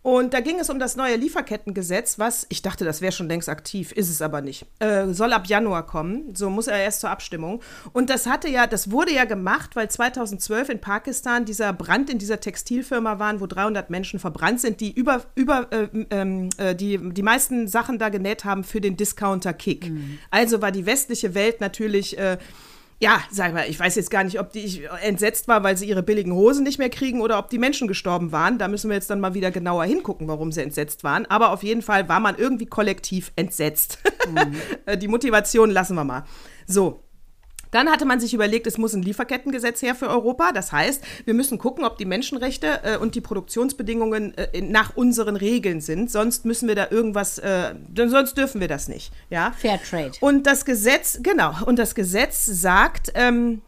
Und da ging es um das neue Lieferkettengesetz, was, ich dachte, das wäre schon längst aktiv, ist es aber nicht. Äh, soll ab Januar kommen, so muss er erst zur Abstimmung. Und das hatte ja, das wurde ja gemacht, weil 2012 in Pakistan dieser Brand in dieser Textilfirma waren, wo 300 Menschen verbrannt sind, die über, über äh, ähm, äh, die, die meisten Sachen da genäht haben für den Discounter Kick. Also war die westliche Welt natürlich äh, ja, sag mal, ich weiß jetzt gar nicht, ob die entsetzt war, weil sie ihre billigen Hosen nicht mehr kriegen oder ob die Menschen gestorben waren. Da müssen wir jetzt dann mal wieder genauer hingucken, warum sie entsetzt waren. Aber auf jeden Fall war man irgendwie kollektiv entsetzt. die Motivation lassen wir mal. So. Dann hatte man sich überlegt, es muss ein Lieferkettengesetz her für Europa. Das heißt, wir müssen gucken, ob die Menschenrechte äh, und die Produktionsbedingungen äh, in- nach unseren Regeln sind. Sonst müssen wir da irgendwas, äh, sonst dürfen wir das nicht. Ja? Fairtrade. Und das Gesetz, genau, und das Gesetz sagt, ähm,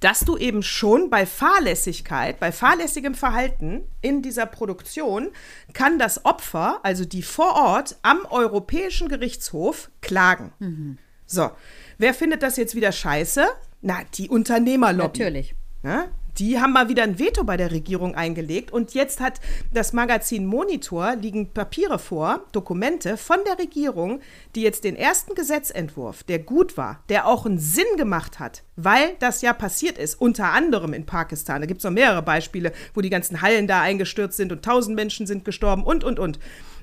dass du eben schon bei Fahrlässigkeit, bei fahrlässigem Verhalten in dieser Produktion, kann das Opfer, also die vor Ort am Europäischen Gerichtshof, klagen. So, wer findet das jetzt wieder scheiße? Na, die Unternehmerlobby. Natürlich. Ne? Die haben mal wieder ein Veto bei der Regierung eingelegt und jetzt hat das Magazin Monitor liegen Papiere vor, Dokumente von der Regierung, die jetzt den ersten Gesetzentwurf, der gut war, der auch einen Sinn gemacht hat, weil das ja passiert ist, unter anderem in Pakistan. Da gibt es noch mehrere Beispiele, wo die ganzen Hallen da eingestürzt sind und tausend Menschen sind gestorben und, und, und.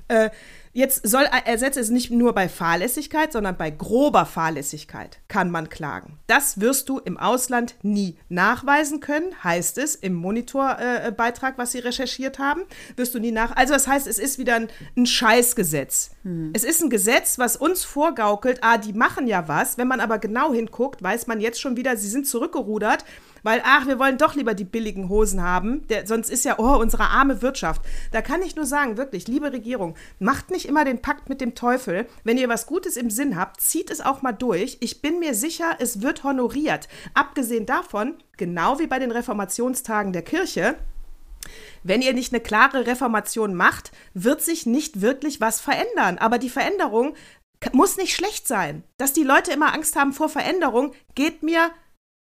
Äh, Jetzt soll ersetzt es nicht nur bei Fahrlässigkeit, sondern bei grober Fahrlässigkeit kann man klagen. Das wirst du im Ausland nie nachweisen können, heißt es im Monitorbeitrag, äh, was sie recherchiert haben, wirst du nie nach. Also das heißt, es ist wieder ein, ein Scheißgesetz. Es ist ein Gesetz, was uns vorgaukelt, ah, die machen ja was. Wenn man aber genau hinguckt, weiß man jetzt schon wieder, sie sind zurückgerudert, weil, ach, wir wollen doch lieber die billigen Hosen haben, der, sonst ist ja, oh, unsere arme Wirtschaft. Da kann ich nur sagen, wirklich, liebe Regierung, macht nicht immer den Pakt mit dem Teufel. Wenn ihr was Gutes im Sinn habt, zieht es auch mal durch. Ich bin mir sicher, es wird honoriert. Abgesehen davon, genau wie bei den Reformationstagen der Kirche, wenn ihr nicht eine klare Reformation macht, wird sich nicht wirklich was verändern. Aber die Veränderung muss nicht schlecht sein. Dass die Leute immer Angst haben vor Veränderung, geht mir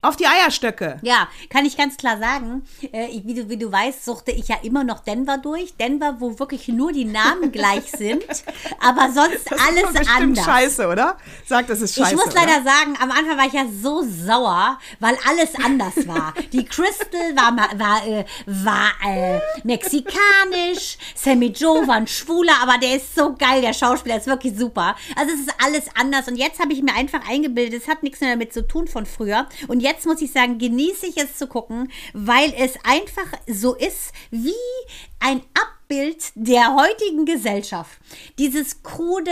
auf die Eierstöcke. Ja, kann ich ganz klar sagen. Äh, ich, wie, du, wie du weißt, suchte ich ja immer noch Denver durch. Denver, wo wirklich nur die Namen gleich sind, aber sonst Das alles ist anders. scheiße, oder? Sagt, das ist scheiße. ich muss leider oder? sagen, am Anfang war ich ja so sauer, weil alles anders war. Die Crystal war, war, äh, war äh, mexikanisch, Sammy Joe war ein Schwuler, aber der ist so geil, der Schauspieler ist wirklich super. Also es ist alles anders und jetzt habe ich mir einfach eingebildet, es hat nichts mehr damit zu tun von früher. Und jetzt muss ich sagen, genieße ich es zu gucken, weil es einfach so ist wie ein Abbild der heutigen Gesellschaft. Dieses krude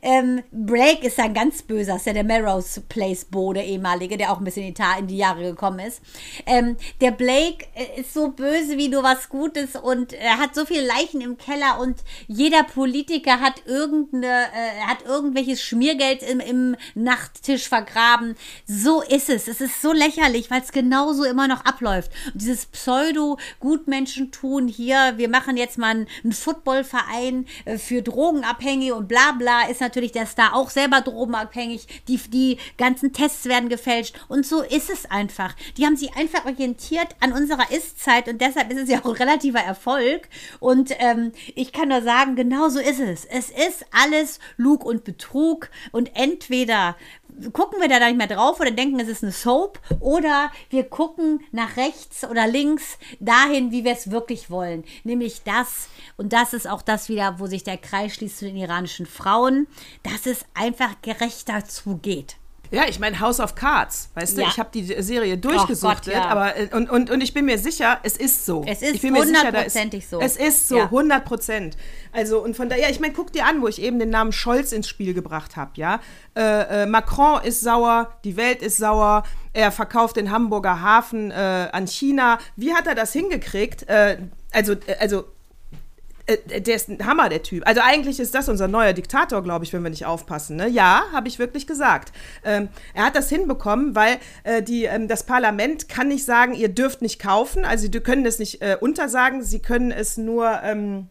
ähm, Break ist ein ganz böser, ist ja der Melrose Place Bo, der ehemalige, der auch ein bisschen in die, Jahre gekommen ist. Ähm, der Blake äh, ist so böse wie nur was Gutes und er hat so viele Leichen im Keller und jeder Politiker hat irgendeine, äh, hat irgendwelches Schmiergeld im, im Nachttisch vergraben. So ist es. Es ist so lächerlich, weil es genauso immer noch abläuft. Und dieses Pseudo-Gutmenschentun hier, wir machen jetzt mal einen, einen Footballverein äh, für Drogenabhängige und bla bla, ist natürlich der Star auch selber drogenabhängig. Die, die ganzen Tests werden gefälscht. Und so ist es einfach. Die haben sich einfach orientiert an unserer Ist-Zeit und deshalb ist es ja auch ein relativer Erfolg. Und ähm, ich kann nur sagen, genau so ist es. Es ist alles Lug und Betrug und entweder gucken wir da nicht mehr drauf oder denken, es ist eine Soap oder wir gucken nach rechts oder links dahin, wie wir es wirklich wollen. Nämlich das, und das ist auch das wieder, wo sich der Kreis schließt zu den iranischen Frauen, dass es einfach gerechter zugeht. Ja, ich meine House of Cards, weißt du, Ja. ich habe die Serie durchgesuchtet, ja. aber äh, und, und, und ich bin mir sicher, es ist so. Es ist hundertprozentig so. Es ist so, Ja. 100 Prozent. Also und von daher, ich meine, guck dir an, wo ich eben den Namen Scholz ins Spiel gebracht habe, ja. Äh, äh, Macron ist sauer, die Welt ist sauer, er verkauft den Hamburger Hafen äh, an China. Wie hat er das hingekriegt? Äh, also, äh, also äh, der ist ein Hammer, der Typ. Also eigentlich ist das unser neuer Diktator, glaube ich, wenn wir nicht aufpassen. Ne? Ja, habe ich wirklich gesagt. Ähm, er hat das hinbekommen, weil äh, die, ähm, das Parlament kann nicht sagen, ihr dürft nicht kaufen. Also sie können es nicht äh, untersagen, sie können es nur... Ähm,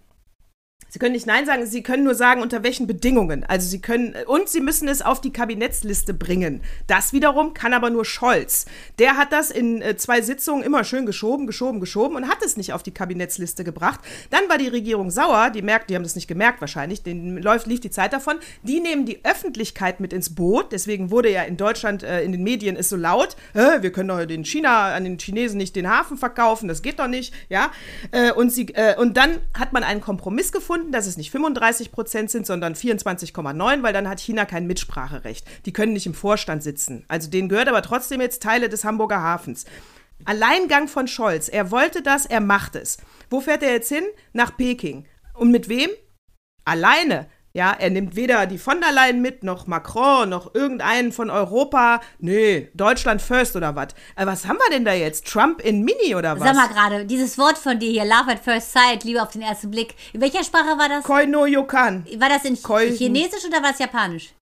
Sie können nicht Nein sagen, Sie können nur sagen, unter welchen Bedingungen. Also Sie können, und Sie müssen es auf die Kabinettsliste bringen. Das wiederum kann aber nur Scholz. Der hat das in äh, zwei Sitzungen immer schön geschoben, geschoben, geschoben und hat es nicht auf die Kabinettsliste gebracht. Dann war die Regierung sauer, die merkt, die haben das nicht gemerkt wahrscheinlich, denen läuft, lief die Zeit davon. Die nehmen die Öffentlichkeit mit ins Boot. Deswegen wurde ja in Deutschland, äh, in den Medien ist so laut, "Hä, wir können doch den China, an den Chinesen nicht den Hafen verkaufen, das geht doch nicht, ja. Äh, und, sie, und dann hat man einen Kompromiss gefunden, dass es nicht 35 Prozent sind, sondern 24,9, weil dann hat China kein Mitspracherecht. Die können nicht im Vorstand sitzen. Also denen gehört aber trotzdem jetzt Teile des Hamburger Hafens. Alleingang von Scholz. Er wollte das, er macht es. Wo fährt er jetzt hin? Nach Peking. Und mit wem? Alleine. Ja, er nimmt weder die von der Leyen mit, noch Macron, noch irgendeinen von Europa. Nee, Deutschland first oder was? Äh, was haben wir denn da jetzt? Trump in Mini oder was? Sag mal gerade, dieses Wort von dir hier, Love at First Sight, Liebe auf den ersten Blick. In welcher Sprache war das? Koi no Yokan. War das in Koi- Chinesisch oder war es Japanisch?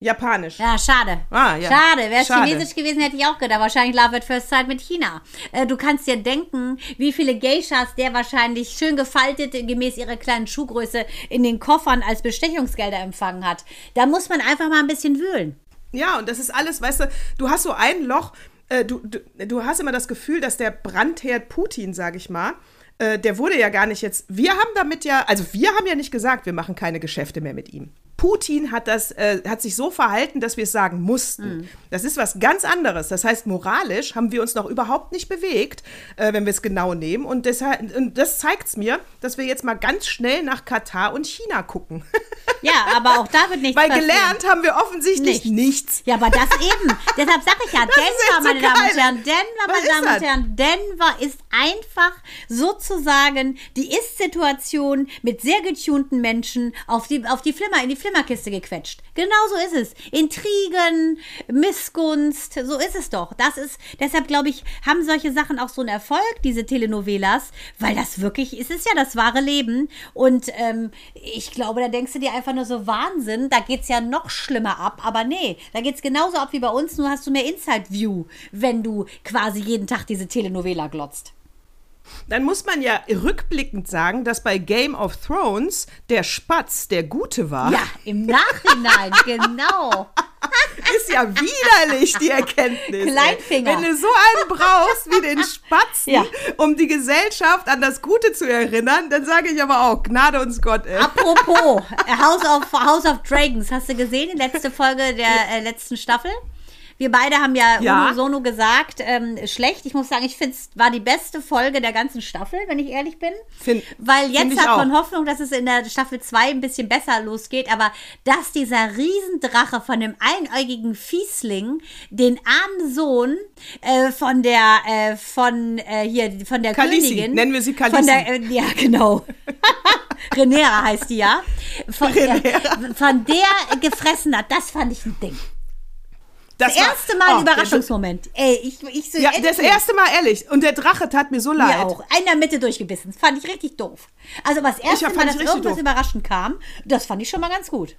Japanisch. Ja, schade. Ah, ja. Schade. Wäre es. Chinesisch gewesen, hätte ich auch gedacht. Wahrscheinlich Love at First Sight mit China. Äh, du kannst dir denken, wie viele Geishas der wahrscheinlich schön gefaltet, gemäß ihrer kleinen Schuhgröße, in den Koffern als Bestechungsgelder empfangen hat. Da muss man einfach mal ein bisschen wühlen. Ja, und das ist alles, weißt du, du hast so ein Loch, äh, du, du, du hast immer das Gefühl, dass der Brandherd Putin, sag ich mal, äh, der wurde ja gar nicht jetzt, wir haben damit ja, also wir haben ja nicht gesagt, wir machen keine Geschäfte mehr mit ihm. Putin hat das, äh, hat sich so verhalten, dass wir es sagen mussten. Das ist was ganz anderes. Das heißt, moralisch haben wir uns noch überhaupt nicht bewegt, äh, wenn wir es genau nehmen. Und, deshalb, und das zeigt es mir, dass wir jetzt mal ganz schnell nach Katar und China gucken. Ja, aber auch da wird nichts Weil passieren. gelernt haben wir offensichtlich Nichts. nichts. Ja, aber das eben. Deshalb sage ich ja, echt Denver, so meine Damen und Herren, Denver, meine Damen und das? Herren, Denver ist einfach sozusagen die Ist-Situation mit sehr getunten Menschen auf die, auf die Flimmer, in die Flimmerkiste gequetscht. Genau so ist es. Intrigen, Missgunst, so ist es doch. Das ist, deshalb glaube ich, haben solche Sachen auch so einen Erfolg, diese Telenovelas, weil das wirklich, es ist ja das wahre Leben. Und ähm, ich glaube, da denkst du dir einfach nur so Wahnsinn, da geht's ja noch schlimmer ab. Aber nee, da geht's genauso ab wie bei uns, nur hast du mehr Inside-View, wenn du quasi jeden Tag diese Telenovela glotzt. Dann muss man ja rückblickend sagen, dass bei Game of Thrones der Spatz der Gute war. Ja, im Nachhinein, genau. Ist ja widerlich, die Erkenntnis. Kleinfinger. Wenn du so einen brauchst wie den Spatzen, Ja. um die Gesellschaft an das Gute zu erinnern, dann sage ich aber auch, Gnade uns Gott, ey. Apropos, House of, House of Dragons, hast du gesehen, die letzte Folge der äh, letzten Staffel? Wir beide haben ja, Ja. unisono gesagt, ähm, schlecht. Ich muss sagen, ich finde es war die beste Folge der ganzen Staffel, wenn ich ehrlich bin. Find- Weil jetzt ich hat man auch. Hoffnung, dass es in der Staffel 2 ein bisschen besser losgeht. Aber dass dieser Riesendrache von dem einäugigen Fiesling den armen Sohn äh, von der, äh, von äh, hier, von der Khaleesi. Königin. Nennen wir sie Von Khaleesi. der, äh, ja, genau. Renera heißt die ja. Von, der, von der gefressen hat, das fand ich ein Ding. Das Das war- erste Mal oh, Überraschungsmoment. Ey, ich, ich so Ja, das endlich. erste Mal, ehrlich. Und der Drache tat mir so leid. Mir auch. Einer in der Mitte durchgebissen. Das fand ich richtig doof. Also, aber das erste fand Mal, ich dass irgendwas doof. überraschend kam, das fand ich schon mal ganz gut.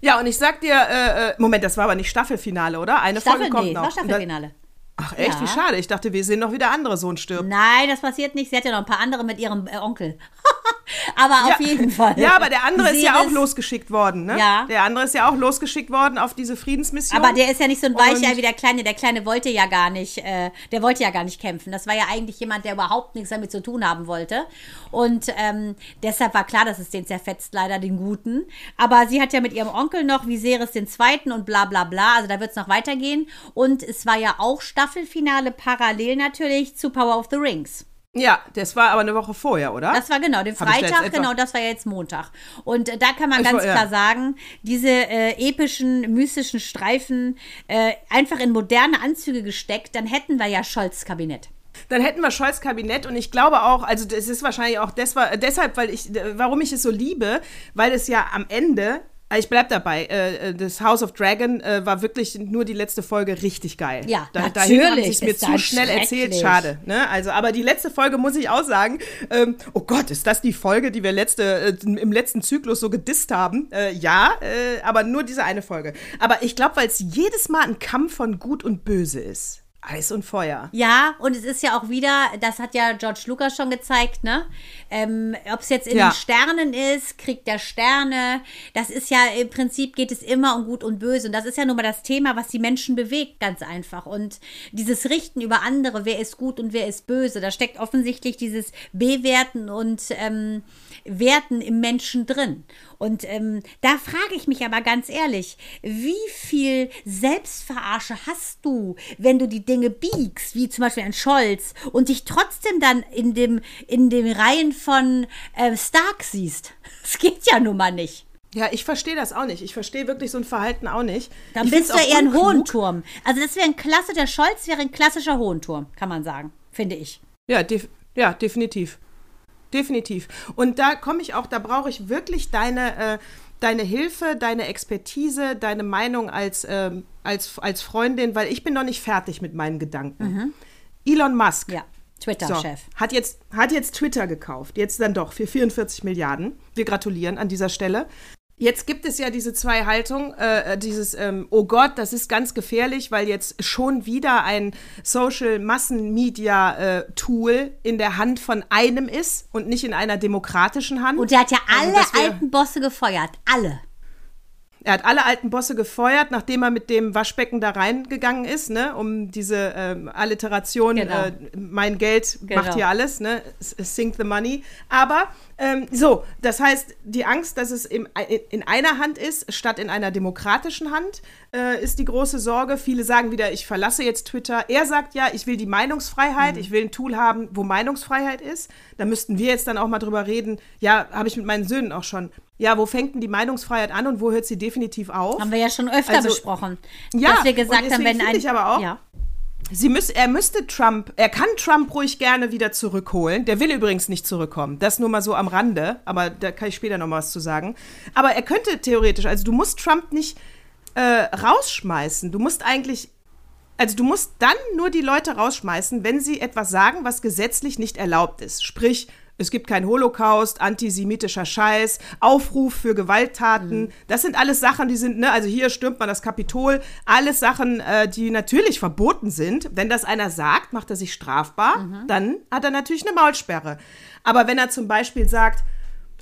Ja, und ich sag dir, äh, äh, Moment, das war aber nicht Staffelfinale, oder? Eine Staffel, Folge kommt nee, noch. war Staffelfinale. Ach echt, Ja. wie schade. Ich dachte, wir sehen noch wieder andere Sohn stirbt. Nein, das passiert nicht. Sie hat ja noch ein paar andere mit ihrem äh, Onkel. aber auf jeden Fall. Ja, aber der andere ist ja auch losgeschickt worden, ne? Ja. Der andere ist ja auch losgeschickt worden auf diese Friedensmission. Aber der ist ja nicht so ein Weicher wie der Kleine. Der Kleine wollte ja gar nicht, äh, der wollte ja gar nicht kämpfen. Das war ja eigentlich jemand, der überhaupt nichts damit zu tun haben wollte. Und ähm, deshalb war klar, dass es den zerfetzt, leider den Guten. Aber sie hat ja mit ihrem Onkel noch Viserys den Zweiten und bla bla bla. Also da wird es noch weitergehen. Und es war ja auch Staffelfinale parallel natürlich zu Power of the Rings. Ja, das war aber eine Woche vorher, oder? Das war genau, den Freitag, genau, das war ja jetzt Montag. Und äh, da kann man Ich ganz war- ja. klar sagen, diese äh, epischen, mystischen Streifen äh, einfach in moderne Anzüge gesteckt, dann hätten wir ja Scholz Kabinett. Dann hätten wir Scholz Kabinett und ich glaube auch, also das ist wahrscheinlich auch des, deshalb, weil ich, warum ich es so liebe, weil es ja am Ende, äh, ich bleib dabei, äh, das House of Dragon äh, war wirklich nur die letzte Folge richtig geil. Ja, da, dahin haben natürlich, sie es mir zu schnell erzählt, schade. Ne? Also, aber die letzte Folge muss ich auch sagen, ähm, oh Gott, ist das die Folge, die wir letzte, äh, im letzten Zyklus so gedisst haben? Äh, ja, äh, aber nur diese eine Folge. Aber ich glaube, weil es jedes Mal ein Kampf von Gut und Böse ist. Eis und Feuer. Ja, und es ist ja auch wieder, das hat ja George Lucas schon gezeigt, ne? Ähm, Ob es jetzt in Ja. den Sternen ist, Krieg der Sterne, das ist ja im Prinzip geht es immer um Gut und Böse. Und das ist ja nun mal das Thema, was die Menschen bewegt, ganz einfach. Und dieses Richten über andere, wer ist gut und wer ist böse, da steckt offensichtlich dieses Bewerten und ähm, Werten im Menschen drin. Und ähm, da frage ich mich aber ganz ehrlich, wie viel Selbstverarsche hast du, wenn du die Dinge biegst, wie zum Beispiel ein Scholz, und dich trotzdem dann in dem in den Reihen von äh, Stark siehst? Das geht ja nun mal nicht. Ja, ich verstehe das auch nicht. Ich verstehe wirklich so ein Verhalten auch nicht. Dann ich bist du eher ein. Hohenturm. Also das wäre ein klasse, der Scholz wäre ein klassischer Hohenturm, kann man sagen, finde ich. Ja, def ja, definitiv. Definitiv. Und da komme ich auch, da brauche ich wirklich deine, äh, deine Hilfe, deine Expertise, deine Meinung als, ähm, als, als Freundin, weil ich bin noch nicht fertig mit meinen Gedanken. Elon Musk. Mhm. Ja, So, Twitter-Chef. hat, jetzt, hat jetzt Twitter gekauft. Jetzt dann doch für 44 Milliarden. Wir gratulieren an dieser Stelle. Jetzt gibt es ja diese zwei Haltungen, äh, dieses, ähm, oh Gott, das ist ganz gefährlich, weil jetzt schon wieder ein Social-Massen-Media-Tool in der Hand von einem ist und nicht in einer demokratischen Hand. Und der hat ja Also alle wär- alten Bosse gefeuert. Alle. Er hat alle alten Bosse gefeuert, nachdem er mit dem Waschbecken da reingegangen ist, ne, um diese ähm, Alliteration, Genau. äh, mein Geld Genau. macht hier alles, ne, sink the money. Aber ähm, so, das heißt, die Angst, dass es im, in, in einer Hand ist, statt in einer demokratischen Hand, äh, ist die große Sorge. Viele sagen wieder, ich verlasse jetzt Twitter. Er sagt ja, ich will die Meinungsfreiheit, Mhm. ich will ein Tool haben, wo Meinungsfreiheit ist. Da müssten wir jetzt dann auch mal drüber reden. Ja, habe ich mit meinen Söhnen auch schon. Ja, wo fängt denn die Meinungsfreiheit an und wo hört sie definitiv auf? Haben wir ja schon öfter Also, besprochen. ja, dass wir gesagt haben, wenn ein. ich aber auch- Ja. Sie müß, er müsste Trump, er kann Trump ruhig gerne wieder zurückholen. Der will übrigens nicht zurückkommen. Das nur mal so am Rande, aber da kann ich später noch mal was zu sagen. Aber er könnte theoretisch, also du musst Trump nicht äh, rausschmeißen. Du musst eigentlich, also du musst dann nur die Leute rausschmeißen, wenn sie etwas sagen, was gesetzlich nicht erlaubt ist. Sprich, es gibt keinen Holocaust, antisemitischer Scheiß, Aufruf für Gewalttaten. Mhm. Das sind alles Sachen, die sind, ne, also hier stürmt man das Kapitol. Alles Sachen, äh, die natürlich verboten sind. Wenn das einer sagt, macht er sich strafbar, mhm. dann hat er natürlich eine Maulsperre. Aber wenn er zum Beispiel sagt,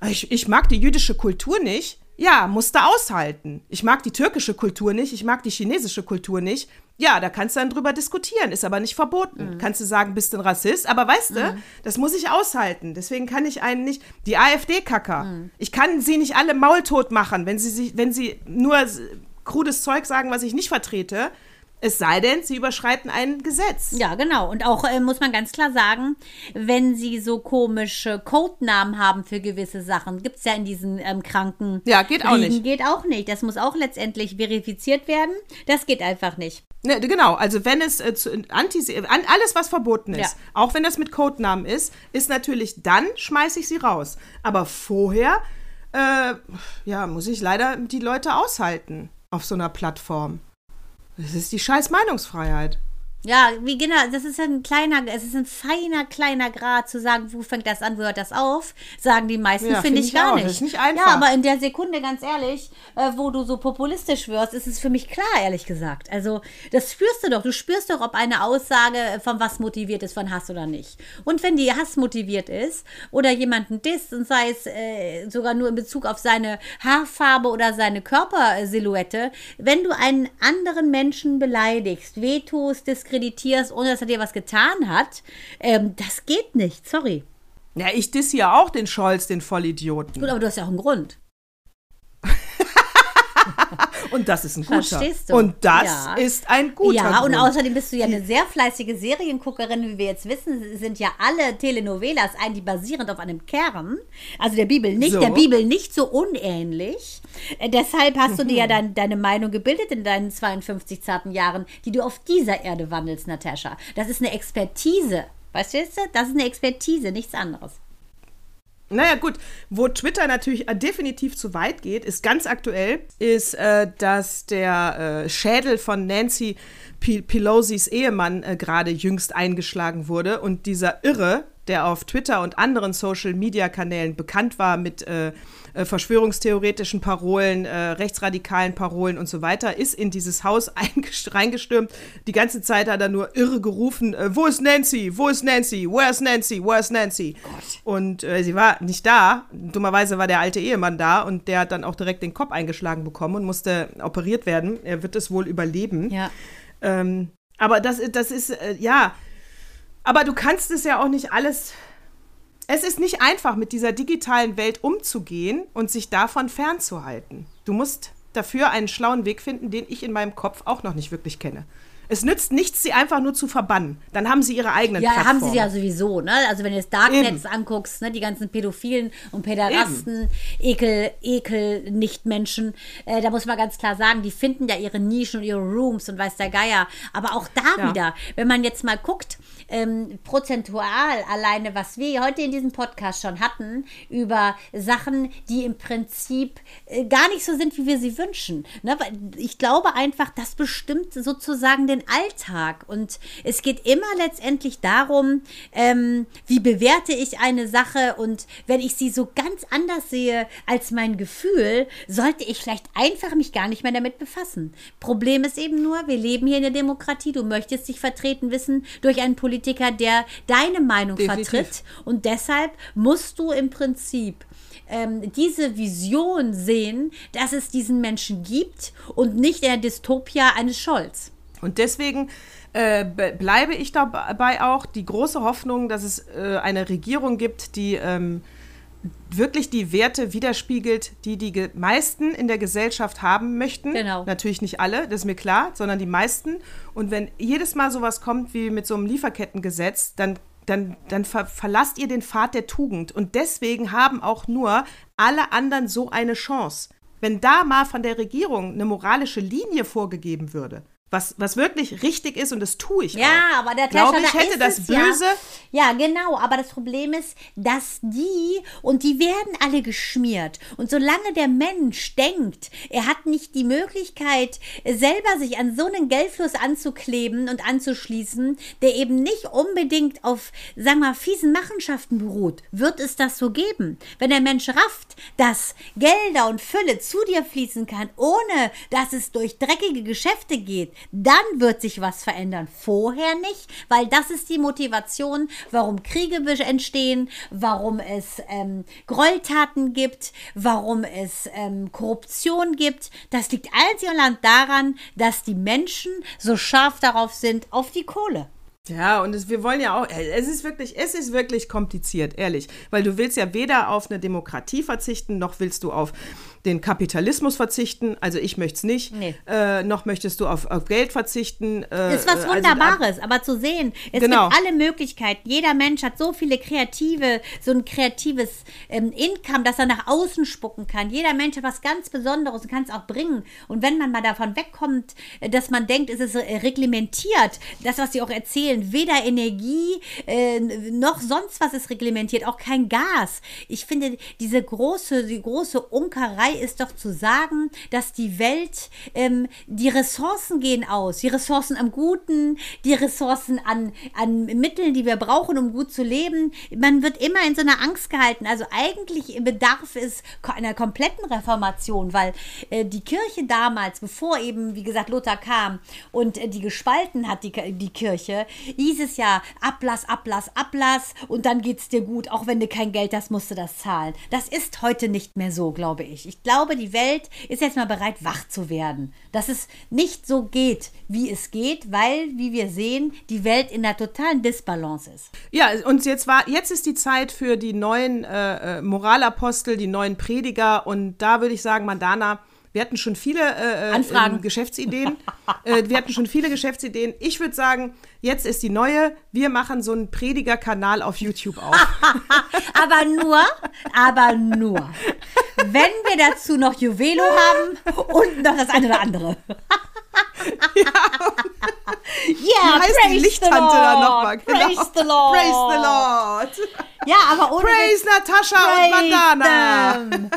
ich, ich mag die jüdische Kultur nicht, ja, musst du aushalten. Ich mag die türkische Kultur nicht, ich mag die chinesische Kultur nicht. Ja, da kannst du dann drüber diskutieren, ist aber nicht verboten. Mhm. Kannst du sagen, bist du ein Rassist, aber weißt mhm. du, das muss ich aushalten. Deswegen kann ich einen nicht, die AfD-Kacker, mhm. ich kann sie nicht alle maultot machen, wenn sie, sich, wenn sie nur krudes Zeug sagen, was ich nicht vertrete. Es sei denn, sie überschreiten ein Gesetz. Ja, genau. Und auch äh, muss man ganz klar sagen, wenn sie so komische Codenamen haben für gewisse Sachen, gibt es ja in diesen ähm, kranken. Ja, geht auch nicht. Geht auch nicht. Das muss auch letztendlich verifiziert werden. Das geht einfach nicht. Ne, genau, also wenn es äh, zu, anti, an, alles, was verboten ist, ja. auch wenn das mit Codenamen ist, ist natürlich, dann schmeiße ich sie raus. Aber vorher, äh, ja, muss ich leider die Leute aushalten auf so einer Plattform. Das ist die scheiß Meinungsfreiheit. Ja, wie genau, das ist ein kleiner, es ist ein feiner, kleiner Grad zu sagen, wo fängt das an, wo hört das auf, sagen die meisten, ja, finde find ich, gar auch. nicht. Das ist nicht einfach. Ja, aber in der Sekunde, ganz ehrlich, äh, wo du so populistisch wirst, ist es für mich klar, ehrlich gesagt. Also, das spürst du doch. Du spürst doch, ob eine Aussage von was motiviert ist, von Hass oder nicht. Und wenn die Hass motiviert ist oder jemanden disst und sei es äh, sogar nur in Bezug auf seine Haarfarbe oder seine Körpersilhouette, wenn du einen anderen Menschen beleidigst, wehtust, diskriminierst, diskreditierst, ohne dass er dir was getan hat, ähm, das geht nicht. Sorry. Ja, ich diss ja auch den Scholz, den Vollidioten. Gut, aber du hast ja auch einen Grund. Und das ist ein guter. Verstehst du? Und das ja. ist ein guter Ja, Grund. und außerdem bist du ja eine sehr fleißige Serienguckerin, wie wir jetzt wissen, sind ja alle Telenovelas eigentlich basierend auf einem Kern, also der Bibel nicht, so. der Bibel nicht so unähnlich. Äh, deshalb hast du dir ja dein, deine Meinung gebildet in deinen 52 zarten Jahren, die du auf dieser Erde wandelst, Natascha. Das ist eine Expertise. Weißt du, das ist eine Expertise, nichts anderes. Naja, gut, wo Twitter natürlich äh, definitiv zu weit geht, ist ganz aktuell, ist, äh, dass der äh, Schädel von Nancy Pelosi's Ehemann äh, gerade jüngst eingeschlagen wurde. Und dieser Irre, der auf Twitter und anderen Social-Media-Kanälen bekannt war mit äh, verschwörungstheoretischen Parolen, äh, rechtsradikalen Parolen und so weiter, ist in dieses Haus reingestürmt. Die ganze Zeit hat er nur irre gerufen, äh, wo ist Nancy? Wo ist Nancy? Where's Nancy? Where's Nancy? Gott. Und äh, sie war nicht da. Dummerweise war der alte Ehemann da und der hat dann auch direkt den Kopf eingeschlagen bekommen und musste operiert werden. Er wird es wohl überleben. Ja. Ähm, aber das, das ist, äh, ja, aber du kannst es ja auch nicht alles es ist nicht einfach, mit dieser digitalen Welt umzugehen und sich davon fernzuhalten. Du musst dafür einen schlauen Weg finden, den ich in meinem Kopf auch noch nicht wirklich kenne. Es nützt nichts, sie einfach nur zu verbannen. Dann haben sie ihre eigenen Ja, Plattformen. haben sie ja sowieso, ne? Also wenn du das Darknet anguckst, ne, die ganzen Pädophilen und Päderasten, Ekel, Ekel, Nichtmenschen, äh, da muss man ganz klar sagen, die finden ja ihre Nischen und ihre Rooms und weiß der Geier. Aber auch da ja. wieder, wenn man jetzt mal guckt, ähm, prozentual alleine, was wir heute in diesem Podcast schon hatten, über Sachen, die im Prinzip äh, gar nicht so sind, wie wir sie wünschen. Ne? Ich glaube einfach, das bestimmt sozusagen den Alltag. Und es geht immer letztendlich darum, ähm, wie bewerte ich eine Sache und wenn ich sie so ganz anders sehe als mein Gefühl, sollte ich vielleicht einfach mich gar nicht mehr damit befassen. Problem ist eben nur, wir leben hier in der Demokratie, du möchtest dich vertreten wissen durch einen Politiker, der deine Meinung Definitiv. vertritt. Und deshalb musst du im Prinzip ähm, diese Vision sehen, dass es diesen Menschen gibt und nicht der Dystopia eines Scholz. Und deswegen äh, bleibe ich dabei auch die große Hoffnung, dass es äh, eine Regierung gibt, die ähm, wirklich die Werte widerspiegelt, die die meisten in der Gesellschaft haben möchten. Genau. Natürlich nicht alle, das ist mir klar, sondern die meisten. Und wenn jedes Mal sowas kommt wie mit so einem Lieferkettengesetz, dann dann, dann ver verlasst ihr den Pfad der Tugend. Und deswegen haben auch nur alle anderen so eine Chance. Wenn da mal von der Regierung eine moralische Linie vorgegeben würde, was, was wirklich richtig ist und das tue ich Ja, auch. aber der Glaube ich, hätte ist das es, Böse. Ja. ja, genau. Aber das Problem ist, dass die und die werden alle geschmiert. Und solange der Mensch denkt, er hat nicht die Möglichkeit, selber sich an so einen Geldfluss anzukleben und anzuschließen, der eben nicht unbedingt auf, sagen wir, mal, fiesen Machenschaften beruht, wird es das so geben. Wenn der Mensch rafft, dass Gelder und Fülle zu dir fließen kann, ohne dass es durch dreckige Geschäfte geht, dann wird sich was verändern. Vorher nicht, weil das ist die Motivation, warum Kriege entstehen, warum es ähm, Gräueltaten gibt, warum es ähm, Korruption gibt. Das liegt einzig und allein daran, dass die Menschen so scharf darauf sind, auf die Kohle. Ja, und es, wir wollen ja auch, äh, es ist wirklich, es ist wirklich kompliziert, ehrlich. Weil du willst ja weder auf eine Demokratie verzichten, noch willst du auf den Kapitalismus verzichten. Also ich möchte es nicht. Nee. Äh, noch möchtest du auf, auf Geld verzichten. Äh, ist was also, Wunderbares, aber zu sehen, es Genau. gibt alle Möglichkeiten. Jeder Mensch hat so viele kreative, so ein kreatives ähm, Income, das er nach außen spucken kann. Jeder Mensch hat was ganz Besonderes und kann es auch bringen. Und wenn man mal davon wegkommt, äh, dass man denkt, es ist äh, reglementiert, das, was sie auch erzählen, weder Energie äh, noch sonst was ist reglementiert, auch kein Gas. Ich finde, diese große, die große Unkerei ist doch zu sagen, dass die Welt, ähm, die Ressourcen gehen aus, die Ressourcen am Guten, die Ressourcen an, an Mitteln, die wir brauchen, um gut zu leben. Man wird immer in so einer Angst gehalten. Also eigentlich bedarf es einer kompletten Reformation, weil äh, die Kirche damals, bevor eben, wie gesagt, Lothar kam und äh, die gespalten hat, die, die Kirche, hieß es ja Ablass, Ablass, Ablass und dann geht's dir gut, auch wenn du kein Geld hast, musst du das zahlen. Das ist heute nicht mehr so, glaube ich. Ich glaube, die Welt ist jetzt mal bereit, wach zu werden. Dass es nicht so geht, wie es geht, weil, wie wir sehen, die Welt in einer totalen Disbalance ist. Ja, und jetzt war, jetzt ist die Zeit für die neuen äh, äh, Moralapostel, die neuen Prediger. Und da würde ich sagen, Mandana, wir hatten schon viele äh, äh, Anfragen. ähm, Geschäftsideen. äh, wir hatten schon viele Geschäftsideen. Ich würde sagen, jetzt ist die neue. Wir machen so einen Predigerkanal auf YouTube auf. Aber nur, aber nur, wenn wir dazu noch Juwelo haben und noch das eine oder andere. Ja, Wie heißt die praise the Lichttante da Lord, nochmal? Genau. Praise the Lord. Praise the Lord. Ja, aber ohne Praise Natascha und Mandana. them.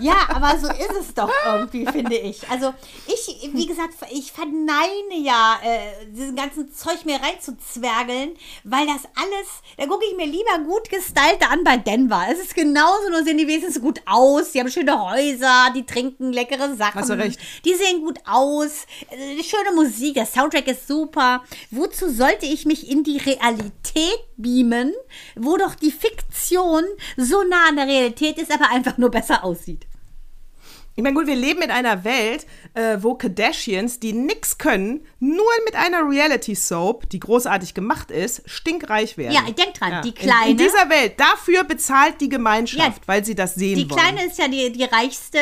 Ja, aber so ist es doch irgendwie, finde ich. Also ich, wie gesagt, ich verneine ja, äh, diesen ganzen Zeug mir reinzuzwergeln, weil das alles, da gucke ich mir lieber gut gestylte an bei Denver. Es ist genauso, nur sehen die wenigstens gut aus. Die haben schöne Häuser, die trinken leckere Sachen. Hast du recht. Die sehen gut aus, äh, schöne Musik, der Soundtrack ist super. Wozu sollte ich mich in die Realität beamen, wo doch die Fiktion so nah an der Realität ist, aber einfach nur besser aussieht? Ich meine, gut, wir leben in einer Welt, äh, wo Kardashians, die nix können, nur mit einer Reality-Soap, die großartig gemacht ist, stinkreich werden. Ja, denk dran, die In- Kleine- In, dieser Welt, dafür bezahlt die Gemeinschaft, Ja, weil sie das sehen Die wollen. Kleine ist ja die, die reichste,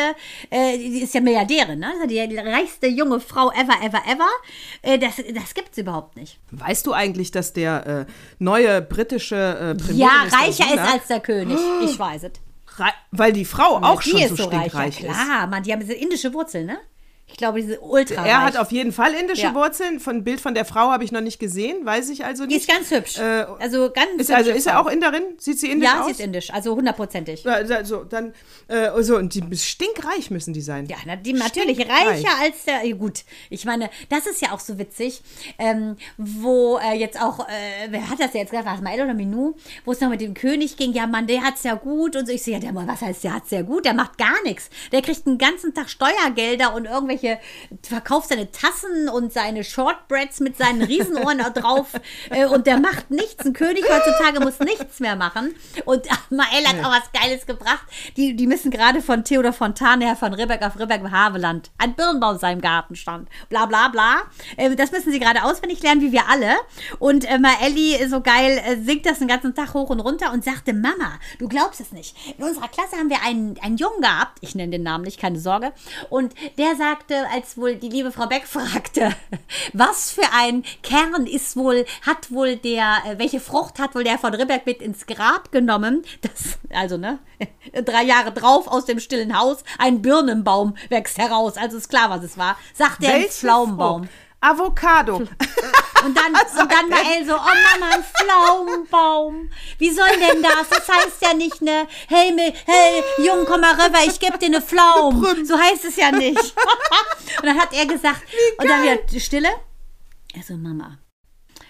äh, die ist ja Milliardärin, ne? Also Die, die reichste junge Frau ever, ever, ever. Äh, das das gibt's überhaupt nicht. Weißt du eigentlich, dass der äh, neue britische äh, Premierminister Ja, reicher ist als der König. Ich weiß es. Weil die Frau auch die schon ist so so reich. stinkreich ja, ist. klar, Mann, die haben diese indische Wurzel, ne? Ich glaube, diese ultra Er hat auf jeden Fall indische Ja. Wurzeln. Von ein Bild von der Frau habe ich noch nicht gesehen, weiß ich also Die nicht. ist ganz hübsch. Äh, also ganz ist, also ist er auch Inderin? Sieht sie indisch Ja, aus? sie ist indisch, also hundertprozentig. Ja, Also, dann, äh, so, und die stinkreich müssen die sein. Ja, na, die natürlich Stinkreich. reicher als der. ja, Gut, ich meine, das ist ja auch so witzig, ähm, wo äh, jetzt auch, äh, wer hat das ja jetzt gesagt, war es Mael oder Minou, wo es noch mit dem König ging, ja, Mann, der hat's ja gut und so. Ich sehe, ja, der, was heißt, der hat's ja gut, der macht gar nichts. Der kriegt den ganzen Tag Steuergelder und irgendwelche, verkauft seine Tassen und seine Shortbreads mit seinen Riesenohren da drauf äh, und der macht nichts. Ein König heutzutage muss nichts mehr machen. Und Mael hat auch was Geiles gebracht. Die, die müssen gerade von Theodor Fontane her von Ribbeck auf Ribbeck Haveland. Ein Birnbaum in seinem Garten stand. Bla bla bla. Äh, das müssen sie gerade auswendig lernen, wie wir alle. Und äh, Maelli so geil äh, singt das den ganzen Tag hoch und runter und sagte, Mama, du glaubst es nicht. In unserer Klasse haben wir einen, einen Jungen gehabt, ich nenne den Namen nicht, keine Sorge. Und der sagte, als wohl die liebe Frau Beck fragte, was für ein Kern ist wohl, hat wohl der, äh, welche Frucht hat wohl der von Ribbeck mit ins Grab genommen? Das, also, ne? Drei Jahre drauf aus dem stillen Haus, ein Birnenbaum wächst heraus. Also ist klar, was es war. Sagt der Pflaumenbaum. Frucht? Avocado. Und dann, und dann war Elle so, oh Mama, ein Pflaumenbaum. Wie soll denn das? Das heißt ja nicht ne, hey, mi- hey, Jung, komm mal rüber, ich geb dir eine Pflaumen. So heißt es ja nicht. und dann hat er gesagt, und dann wieder Stille. Also Mama,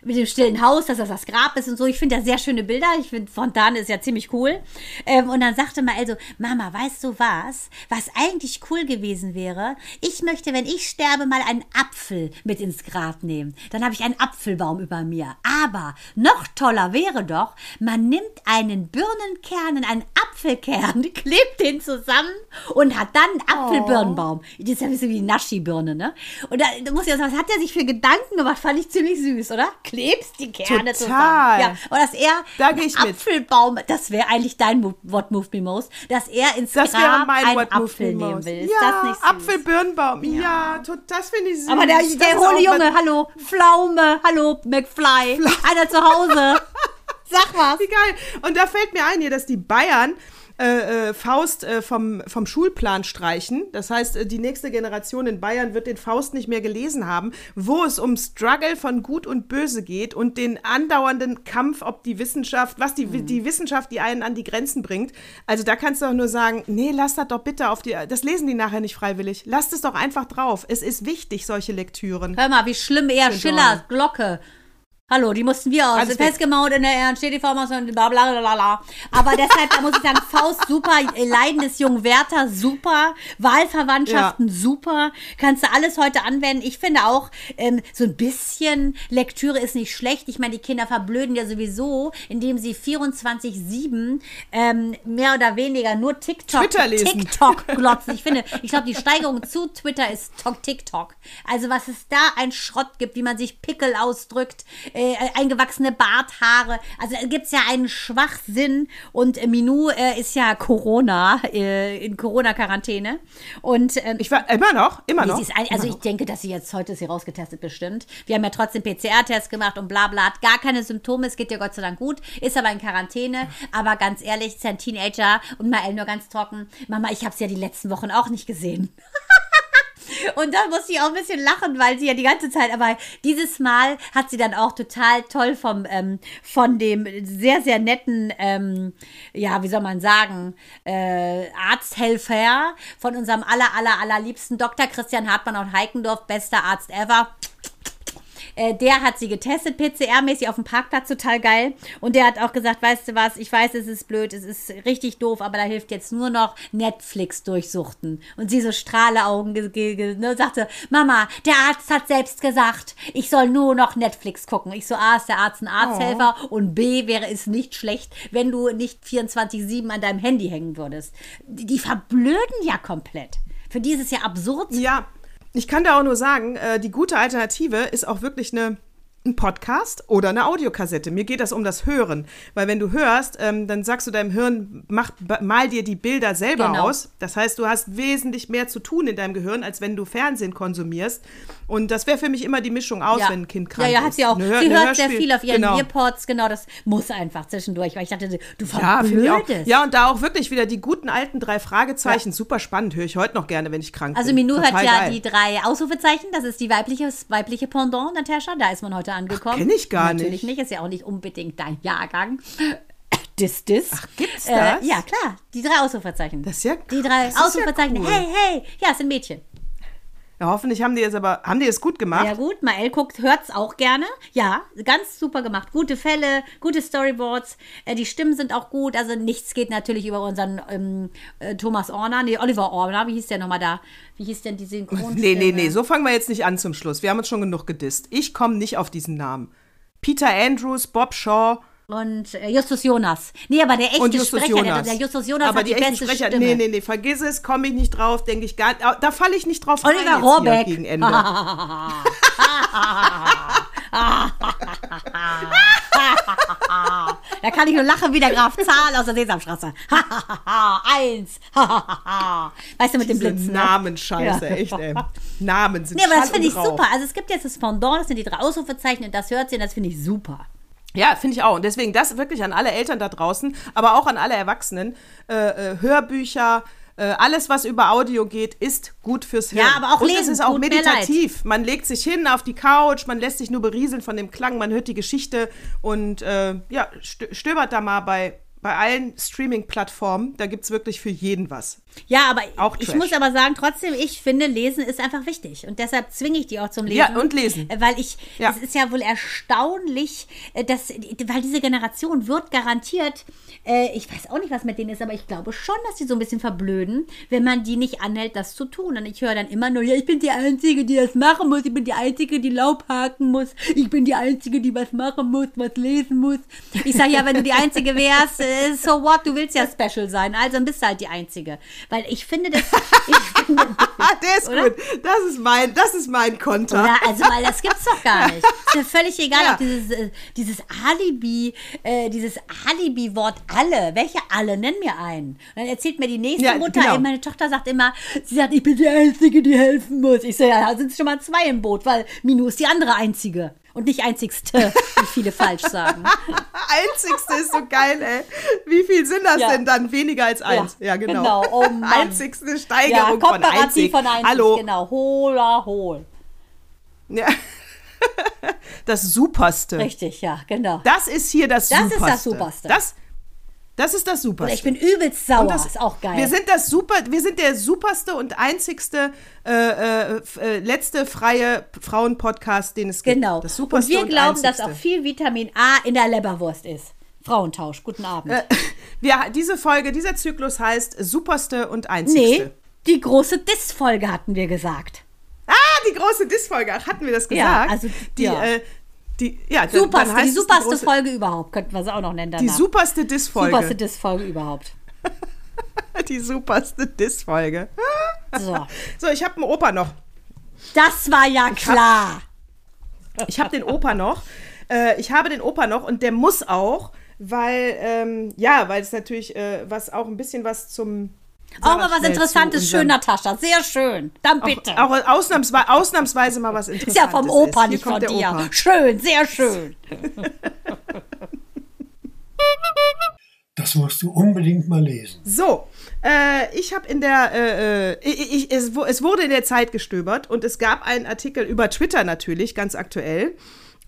mit dem stillen Haus, dass das das Grab ist und so. Ich finde ja sehr schöne Bilder. Ich finde Fontane ist ja ziemlich cool. Ähm, und dann sagte mal also, Mama, weißt du was? Was eigentlich cool gewesen wäre? Ich möchte, wenn ich sterbe, mal einen Apfel mit ins Grab nehmen. Dann habe ich einen Apfelbaum über mir. Aber noch toller wäre doch, man nimmt einen Birnenkern und einen Apfelkern, klebt den zusammen und hat dann einen Apfelbirnenbaum. Das ist ja ein bisschen wie die Naschi-Birne, ne? Und da, da muss ich auch sagen, was hat er sich für Gedanken gemacht? Fand ich ziemlich süß, oder? Klebst die Kerne Total. zusammen. Ja, und dass er Da ich mit. Apfelbaum, das wäre eigentlich dein What Moved Me Most, dass er ins Das Grab mein einen What Apfel Me nehmen will. Ja? Apfelbirnenbaum. Ja, tot- das finde ich süß. Aber der, der ist hohle Junge, hallo, Pflaume, hallo, McFly, einer zu Hause. Sag was. Wie geil. Und da fällt mir ein hier, dass die Bayern äh, äh, Faust äh, vom, vom Schulplan streichen. Das heißt, äh, die nächste Generation in Bayern wird den Faust nicht mehr gelesen haben, wo es um Struggle von Gut und Böse geht und den andauernden Kampf, ob die Wissenschaft, was die, Mhm. die Wissenschaft die einen an die Grenzen bringt. Also da kannst du doch nur sagen, nee, lass das doch bitte auf die, das lesen die nachher nicht freiwillig. Lasst es doch einfach drauf. Es ist wichtig, solche Lektüren. Hör mal, wie schlimm er Schiller, Glocke. Hallo, die mussten wir aus. Gut. Festgemauert in der und bla bla bla bla. Aber deshalb, da muss ich sagen, Faust super, Leiden des jungen Werther super, Wahlverwandtschaften super. Kannst du alles heute anwenden. Ich finde auch, ähm, so ein bisschen Lektüre ist nicht schlecht. Ich meine, die Kinder verblöden ja sowieso, indem sie 24-7 ähm, mehr oder weniger nur TikTok, Twitter lesen. TikTok glotzen. Ich finde, ich glaube, die Steigerung zu Twitter ist Tok- TikTok. Also was es da ein Schrott gibt, wie man sich Pickel ausdrückt, äh, eingewachsene Barthaare. Also da gibt es ja einen Schwachsinn und äh, Minou äh, ist ja Corona, äh, in Corona-Quarantäne. Und ähm, Ich war immer noch, immer noch. sie ist ein, also ich denke, dass sie jetzt heute ist sie rausgetestet bestimmt. Wir haben ja trotzdem PCR-Test gemacht und bla bla, hat gar keine Symptome, es geht ihr Gott sei Dank gut, ist aber in Quarantäne. Aber ganz ehrlich, ist ja ein Teenager und Mael nur ganz trocken. Mama, ich habe sie ja die letzten Wochen auch nicht gesehen. Und da muss ich auch ein bisschen lachen, weil sie ja die ganze Zeit, aber dieses Mal hat sie dann auch total toll vom, ähm, von dem sehr, sehr netten, ähm, ja, wie soll man sagen, äh, Arzthelfer von unserem aller, aller, allerliebsten Dr. Christian Hartmann aus Heikendorf, bester Arzt ever. Äh, der hat sie getestet, PCR-mäßig auf dem Parkplatz, total geil. Und der hat auch gesagt, weißt du was, ich weiß, es ist blöd, es ist richtig doof, aber da hilft jetzt nur noch Netflix durchsuchten. Und sie so Strahleaugen ge- ge- ge- ne, sagte, Mama, der Arzt hat selbst gesagt, ich soll nur noch Netflix gucken. Ich so, A, ist der Arzt ein Arzthelfer und B, wäre es nicht schlecht, wenn du nicht 24-7 an deinem Handy hängen würdest. Die, die verblöden ja komplett. Für die ist es ja absurd. Ja, ich kann da auch nur sagen, äh, die gute Alternative ist auch wirklich eine ein Podcast oder eine Audiokassette. Mir geht das um das Hören. Weil wenn du hörst, ähm, dann sagst du deinem Hirn, mach, mal dir die Bilder selber Genau. aus. Das heißt, du hast wesentlich mehr zu tun in deinem Gehirn, als wenn du Fernsehen konsumierst. Und das wäre für mich immer die Mischung aus, wenn ein Kind krank Ja, ist. ja, hat sie auch. Eine Hör- sie eine hört sehr Hörspiel- viel auf ihren genau. Earpods, genau, das muss einfach zwischendurch, weil ich dachte, du Ja, verblödest. Ja, und da auch wirklich wieder die guten alten drei Fragezeichen. Super spannend. Höre ich heute noch gerne, wenn ich krank Also bin. Minou hat Total ja geil. die drei Ausrufezeichen, das ist die weibliche, weibliche Pendant, Natascha, da ist man heute angekommen. kenn ich gar Natürlich nicht. nicht, ist ja auch nicht unbedingt dein Jahrgang. Dis, dis. Ach, gibt's Äh, das? ja, klar, die drei Ausrufezeichen. Das ist ja- Die drei ist ja Ausrufezeichen, cool. hey, hey, ja, es sind Mädchen. Ja, hoffentlich haben die es aber, haben die es gut gemacht? Ja gut, Mael guckt, hört's auch gerne. Ja, ganz super gemacht. Gute Fälle, gute Storyboards. Äh, die Stimmen sind auch gut. Also nichts geht natürlich über unseren ähm, äh, Thomas Orner, nee, Oliver Orner. Wie hieß der nochmal da? Wie hieß denn die Synchronstimme? Nee, nee, nee, so fangen wir jetzt nicht an zum Schluss. Wir haben uns schon genug gedisst. Ich komme nicht auf diesen Namen. Peter Andrews, Bob Shaw Und äh, Justus Jonas. Nee, aber der echte und Justus Sprecher, Jonas. Der, der Justus Jonas Aber hat die, die beste Sprecher, Stimme. nee, nee, nee, vergiss es, komme ich nicht drauf, denke ich gar Da falle ich nicht drauf Oliver rein Rohrbeck. Gegen Ende. Da kann ich nur lachen wie der Graf Zahl aus der Sesamstraße. Eins. weißt du, mit dem Diese Blitzen. ne? Namenscheiße, Ja. echt, ey. Namen sind Nee, aber das finde ich super. Also es gibt jetzt das Pendant, das sind die drei Ausrufezeichen und das hört sie und das finde ich super. Ja, finde ich auch. Und deswegen das wirklich an alle Eltern da draußen, aber auch an alle Erwachsenen. Äh, äh, Hörbücher, Äh, alles, was über Audio geht, ist gut fürs Hirn. Ja, aber auch Und lesen es ist auch tut meditativ. Man legt sich hin auf die Couch, man lässt sich nur berieseln von dem Klang, man hört die Geschichte und äh, ja, stö- stöbert da mal bei, bei allen Streaming-Plattformen. Da gibt es wirklich für jeden was. Ja, aber Auch ich Trash. muss aber sagen, trotzdem, ich finde, Lesen ist einfach wichtig. Und deshalb zwinge ich die auch zum Lesen. Ja, und lesen. Äh, Weil ich, Ja. es ist ja wohl erstaunlich, äh, dass, weil diese Generation wird garantiert, äh, ich weiß auch nicht, was mit denen ist, aber ich glaube schon, dass die so ein bisschen verblöden, wenn man die nicht anhält, das zu tun. Und ich höre dann immer nur, ja, ich bin die Einzige, die das machen muss, ich bin die Einzige, die Laub haken muss, ich bin die Einzige, die was machen muss, was lesen muss. Ich sage ja, wenn du die Einzige wärst, so what, du willst ja special sein, also bist du halt die Einzige. Weil ich finde das, ich finde, Ah, der ist Oder? gut. Das ist mein, das ist mein Konter. ja, also weil das gibt's doch gar nicht. Ist mir völlig egal, Ja. ob dieses, äh, dieses Alibi, äh, dieses Alibi-Wort alle, welche alle, nenn mir einen. Und dann erzählt mir die nächste Ja, Mutter, genau. ey, meine Tochter sagt immer, sie sagt, ich bin die Einzige, die helfen muss. Ich so, ja, da sind schon mal zwei im Boot, weil Minu ist die andere Einzige. Und nicht einzigste, wie viele falsch sagen. Einzigste ist so geil, ey. Wie viel sind das Ja. denn dann? Weniger als eins. Ja, genau. genau. Oh Mann. Einzigste Ja, Steigerung von komparativ einzig. von einzig, Hallo. genau. Hola, hol. Ja. Das Superste. Richtig, ja, genau. Das ist hier das Das ist Superste. das Superste. Das, das ist das Superste. Oder ich bin übelst sauer, Und das, ist auch geil. Wir sind das super, wir sind der superste und einzigste äh, äh, äh, letzte freie Frauenpodcast, den es gibt. Genau. Das superste und wir glauben, dass einzigste. auch viel Vitamin A in der Leberwurst ist. Frauentausch, guten Abend. Äh, wir, diese Folge, dieser Zyklus heißt superste und nee, einzigste. die große Diss-Folge hatten wir gesagt. Ah, die große Diss-Folge. Ach, hatten wir das Ja, gesagt? also, die, ja. Äh, die, ja, Superste, die es superste große, Folge überhaupt, könnten wir sie auch noch nennen Die danach. superste Diss-Folge. Superste Diss-Folge überhaupt. Die superste Diss-Folge. So. So, ich habe einen Opa noch. Das war ja klar. Ich habe den Opa noch. Äh, ich habe den Opa noch und der muss auch, weil, ähm, ja, weil es natürlich äh, was auch ein bisschen was zum. Auch mal was Interessantes, schön, Natascha. Sehr schön. Dann bitte. Auch, auch ausnahmsweise, ausnahmsweise mal was ist Interessantes. ja vom Opa, nicht von dir. Opa. Schön, sehr schön. Das musst du unbedingt mal lesen. So, äh, ich habe in der, äh, äh, ich, ich, es, es wurde in der Zeit gestöbert und es gab einen Artikel über Twitter natürlich, ganz aktuell.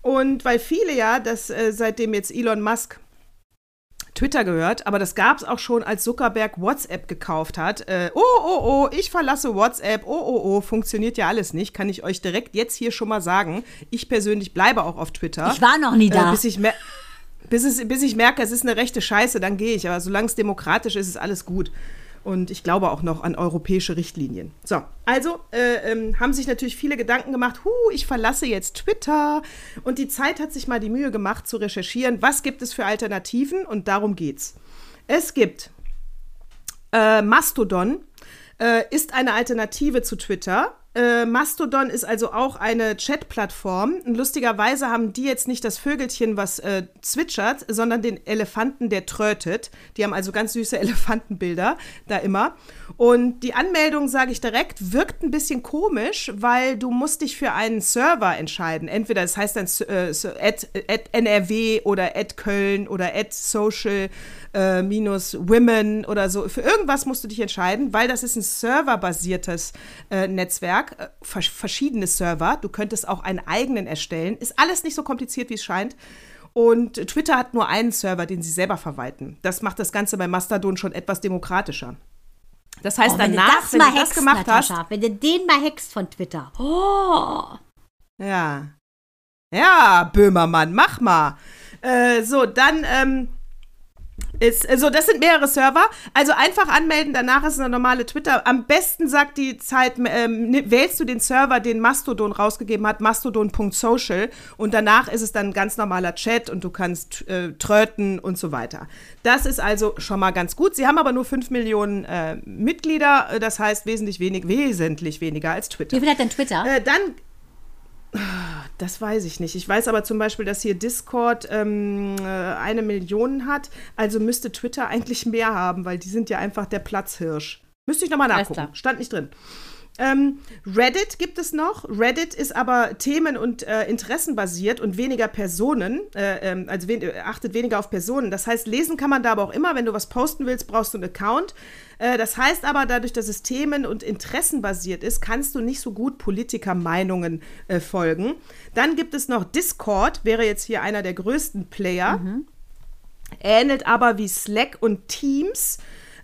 Und weil viele ja, dass äh, seitdem jetzt Elon Musk Twitter gehört, aber das gab es auch schon, als Zuckerberg WhatsApp gekauft hat. Äh, oh, oh, oh, ich verlasse WhatsApp. Oh, oh, oh, funktioniert ja alles nicht. Kann ich euch direkt jetzt hier schon mal sagen. Ich persönlich bleibe auch auf Twitter. Ich war noch nie da. Äh, bis, ich bis, es, bis ich merke, es ist eine rechte Scheiße, dann gehe ich. Aber solange es demokratisch ist, ist alles gut. Und ich glaube auch noch an europäische Richtlinien. So, also äh, ähm, haben sich natürlich viele Gedanken gemacht, huh, ich verlasse jetzt Twitter. Und die Zeit hat sich mal die Mühe gemacht zu recherchieren, was gibt es für Alternativen und darum geht's. Es gibt äh, Mastodon, äh, ist eine Alternative zu Twitter. Äh, Mastodon ist also auch eine Chat-Plattform. Lustigerweise haben die jetzt nicht das Vögelchen, was äh, zwitschert, sondern den Elefanten, der trötet. Die haben also ganz süße Elefantenbilder da immer. Und die Anmeldung, sage ich direkt, wirkt ein bisschen komisch, weil du musst dich für einen Server entscheiden. Entweder es heißt dann äh, at, at NRW oder at Köln oder at Social äh, minus Women oder so. Für irgendwas musst du dich entscheiden, weil das ist ein serverbasiertes äh, Netzwerk, äh, vers verschiedene Server. Du könntest auch einen eigenen erstellen. Ist alles nicht so kompliziert, wie es scheint. Und Twitter hat nur einen Server, den sie selber verwalten. Das macht das Ganze bei Mastodon schon etwas demokratischer. Das heißt, Oh, wenn danach, du das wenn mal du das hackst, gemacht hast, Natascha, wenn du den mal hackst von Twitter. Oh. Ja. Ja, Böhmermann, mach mal. Äh, so, dann ähm, ist, also das sind mehrere Server. Also einfach anmelden, danach ist eine normale Twitter. Am besten sagt die Zeit, ähm, ne- wählst du den Server, den Mastodon rausgegeben hat, mastodon.social und danach ist es dann ein ganz normaler Chat und du kannst äh, tröten und so weiter. Das ist also schon mal ganz gut. Sie haben aber nur 5 Millionen äh, Mitglieder, das heißt wesentlich wenig, wesentlich weniger als Twitter. Wie viel hat denn Twitter? Äh, dann. Das weiß ich nicht. Ich weiß aber zum Beispiel, dass hier Discord ähm, äh, eine Million hat. Also müsste Twitter eigentlich mehr haben, weil die sind ja einfach der Platzhirsch. Müsste ich nochmal nachgucken. Stand nicht drin. Ähm, Reddit gibt es noch. Reddit ist aber themen- und äh, interessenbasiert und weniger Personen, äh, ähm, also wen, achtet weniger auf Personen. Das heißt, lesen kann man da aber auch immer. Wenn du was posten willst, brauchst du einen Account. Äh, das heißt aber, dadurch, dass es themen- und interessenbasiert ist, kannst du nicht so gut Politikermeinungen äh, folgen. Dann gibt es noch Discord, wäre jetzt hier einer der größten Player. Ähnelt aber wie Slack und Teams.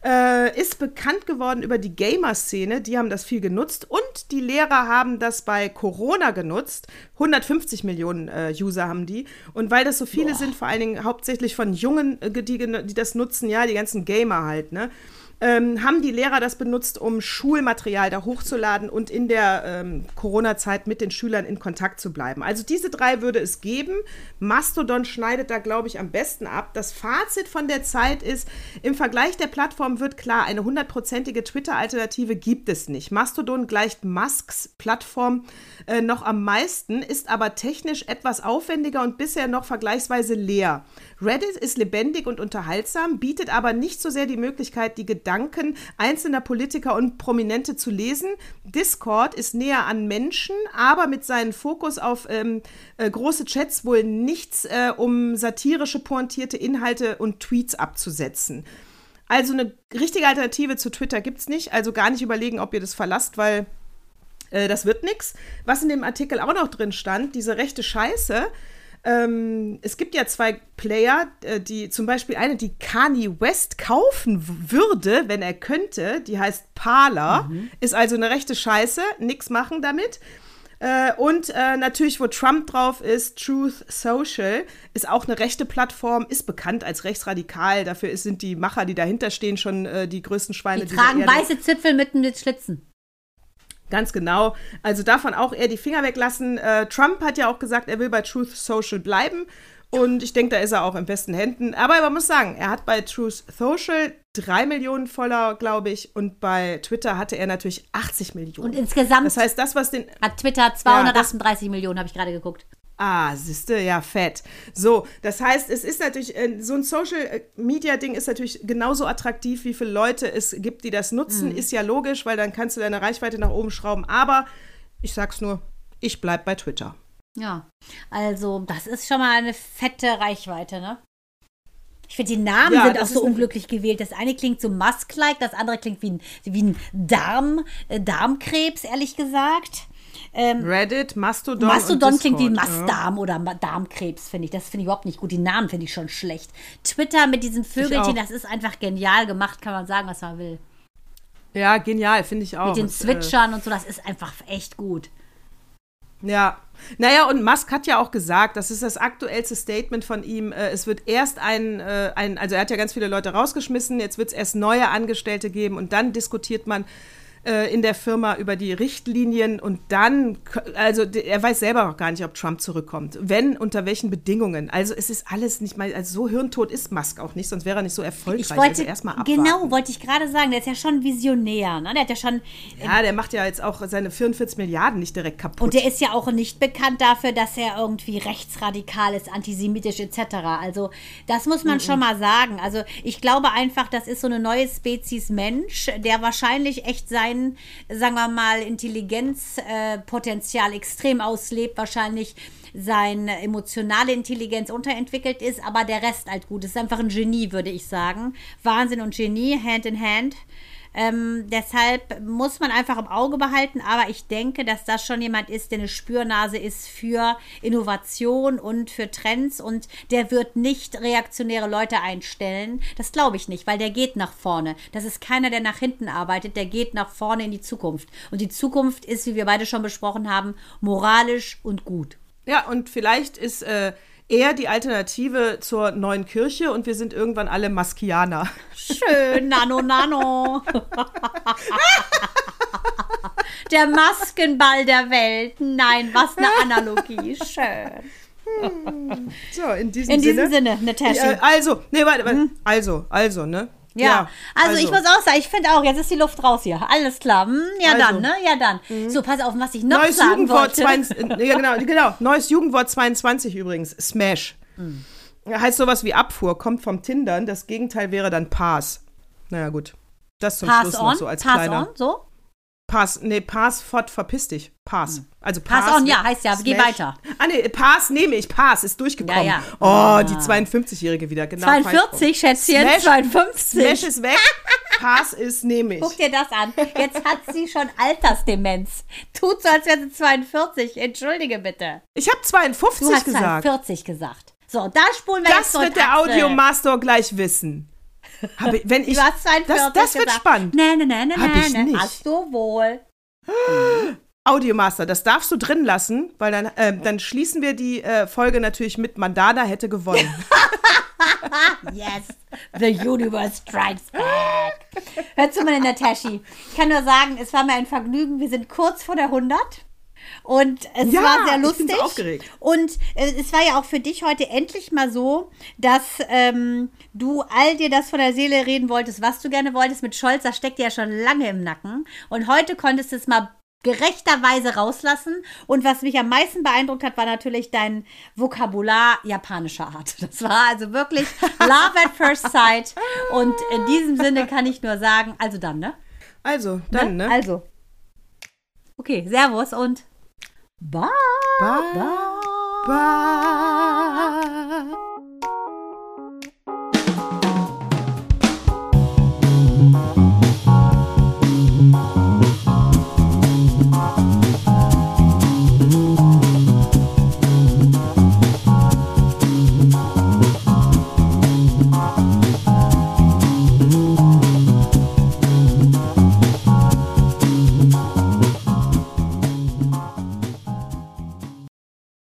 Äh, ist bekannt geworden über die Gamer-Szene. Die haben das viel genutzt. Und die Lehrer haben das bei Corona genutzt. 150 Millionen äh, User haben die. Und weil das so viele sind, vor allen Dingen hauptsächlich von Jungen, äh, die, die das nutzen, ja, die ganzen Gamer halt, ne? Ähm, haben die Lehrer das benutzt, um Schulmaterial da hochzuladen und in der ähm, Corona-Zeit mit den Schülern in Kontakt zu bleiben. Also diese drei würde es geben. Mastodon schneidet da, glaube ich, am besten ab. Das Fazit von der Zeit ist, im Vergleich der Plattform wird klar, eine hundertprozentige Twitter-Alternative gibt es nicht. Mastodon gleicht Musks Plattform äh, noch am meisten, ist aber technisch etwas aufwendiger und bisher noch vergleichsweise leer. Reddit ist lebendig und unterhaltsam, bietet aber nicht so sehr die Möglichkeit, die Gedanken einzelner Politiker und Prominente zu lesen. Discord ist näher an Menschen, aber mit seinem Fokus auf ähm, äh, große Chats wohl nichts, äh, um satirische, pointierte Inhalte und Tweets abzusetzen. Also eine richtige Alternative zu Twitter gibt es nicht. Also gar nicht überlegen, ob ihr das verlasst, weil äh, das wird nichts. Was in dem Artikel auch noch drin stand, diese rechte Scheiße. Ähm, es gibt ja zwei Player, äh, die zum Beispiel eine, die Kanye West kaufen würde, wenn er könnte. Die heißt Parler. Ist also eine rechte Scheiße. Nix machen damit. Äh, und äh, natürlich, wo Trump drauf ist, Truth Social, ist auch eine rechte Plattform, ist bekannt als rechtsradikal. Dafür ist, sind die Macher, die dahinter stehen, schon äh, die größten Schweine Die tragen weiße Zipfel mit, mit Schlitzen. Ganz genau. Also davon auch eher die Finger weglassen. Äh, Trump hat ja auch gesagt, er will bei Truth Social bleiben. Und ich denke, da ist er auch in besten Händen. Aber man muss sagen, er hat bei Truth Social drei Millionen Follower, glaube ich. Und bei Twitter hatte er natürlich 80 Millionen. Und insgesamt das heißt, das, was den. hat Twitter 238 Millionen, habe ich gerade geguckt. Ah, siehste, ja, fett. So, das heißt, es ist natürlich, äh, so ein Social-Media-Ding ist natürlich genauso attraktiv, wie viele Leute es gibt, die das nutzen. Ist ja logisch, weil dann kannst du deine Reichweite nach oben schrauben. Aber ich sag's nur, ich bleib bei Twitter. Ja, also das ist schon mal eine fette Reichweite, ne? Ich finde, die Namen Ja, sind auch so unglücklich gewählt. Das eine klingt so Musk-like, das andere klingt wie ein, wie ein Darm, äh, Darmkrebs, ehrlich gesagt. Reddit, Mastodon. Mastodon und klingt wie Mastdarm oder Ma- Darmkrebs, finde ich. Das finde ich überhaupt nicht gut. Die Namen finde ich schon schlecht. Twitter mit diesem Vögelchen, das ist einfach genial gemacht, kann man sagen, was man will. Ja, genial, finde ich auch. Mit den äh, Zwitschern und so, das ist einfach echt gut. Ja. Naja, und Musk hat ja auch gesagt, das ist das aktuellste Statement von ihm. Äh, es wird erst ein, äh, ein, also er hat ja ganz viele Leute rausgeschmissen, jetzt wird es erst neue Angestellte geben und dann diskutiert man äh, in der Firma über die Richtlinien und dann, also er weiß selber auch gar nicht, ob Trump zurückkommt. Wenn, unter welchen Bedingungen. Also es ist alles nicht mal, also so hirntot ist Musk auch nicht, sonst wäre er nicht so erfolgreich. Ich wollte, also erstmal abwarten. genau, wollte ich gerade sagen, der ist ja schon Visionär, ne? Der hat ja schon, Ja, der macht ja jetzt auch seine 44 Milliarden nicht direkt kaputt. und der ist ja auch nicht bekannt dafür, dass er irgendwie rechtsradikal ist, antisemitisch etc. Also das muss man schon mal sagen. Also ich glaube einfach, das ist so eine neue Spezies Mensch, der wahrscheinlich echt sein, sagen wir mal, Intelligenzpotenzial Potenzial extrem auslebt, wahrscheinlich seine emotionale Intelligenz unterentwickelt ist, aber der Rest halt gut. ist einfach ein Genie, würde ich sagen. Wahnsinn und Genie, Hand in Hand. Ähm, deshalb muss man einfach im Auge behalten, aber ich denke, dass das schon jemand ist, der eine Spürnase ist für Innovation und für Trends und der wird nicht reaktionäre Leute einstellen. Das glaube ich nicht, weil der geht nach vorne. Das ist keiner, der nach hinten arbeitet, der geht nach vorne in die Zukunft. Und die Zukunft ist, wie wir beide schon besprochen haben, moralisch und gut. Ja, und vielleicht ist äh, er die Alternative zur neuen Kirche und wir sind irgendwann alle Maskianer. Schön, Nano, Nano. Der Maskenball der Welt. Nein, was eine Analogie. Schön. So, in diesem In Sinne. diesem Sinne, Natascha. also, nee, warte, warte. Also, also, ne? Ja, also, ich muss auch sagen, ich finde auch, jetzt ist die Luft raus hier. Alles klar. Hm, ja, Also. dann, ne? Ja, dann. So, pass auf, was ich noch Neues sagen Jugendwort wollte. 22, äh, ja, genau, genau, neues Jugendwort 22 übrigens, Smash. Hm. Heißt sowas wie Abfuhr, kommt vom Tindern, das Gegenteil wäre dann Pass. Naja, gut. Das zum Pass Schluss on, noch so als pass kleiner. on, so. Pass, nee, Pass, fort, verpiss dich. Pass. Also Pass Pass. on, ja, heißt ja, geh weiter. Ah, nee, Pass nehme ich, Pass, ist durchgekommen. Ja, ja. Oh, die 52-Jährige wieder, genau. 42, Schätzchen, Smash, 52. Smash ist weg, Pass ist, nehme ich. Guck dir das an. Jetzt hat sie schon Altersdemenz. Tut so, als wäre sie 42. Entschuldige bitte. Ich habe 52 Du hast gesagt. 42 gesagt. So, da spulen wir jetzt Das wird der. Audiomaster gleich wissen. Hab ich, wenn ich, Du hast 42 das, das wird gesagt. spannend. Nee, nee, nee, nee, Hab ich nicht. Hast du wohl. Audiomaster, das darfst du drin lassen, weil dann, äh, dann schließen wir die äh, Folge natürlich mit Mandana hätte gewonnen. Yes, the universe strikes back. Hör zu, meine Nataschi. Ich kann nur sagen, es war mir ein Vergnügen. Wir sind kurz vor der 100. Und es Ja, war sehr ich bin lustig. so aufgeregt. Und äh, es war ja auch für dich heute endlich mal so, dass ähm, du all dir das von der Seele reden wolltest, was du gerne wolltest. Mit Scholz, das steckt dir ja schon lange im Nacken. Und heute konntest du es mal gerechterweise rauslassen. Und was mich am meisten beeindruckt hat, war natürlich dein Vokabular japanischer Art. Das war also wirklich Love at First Sight. Und in diesem Sinne kann ich nur sagen, also dann, ne? Also, dann, ne? Also. Okay, Servus und Bye. Bye. Bye. Bye.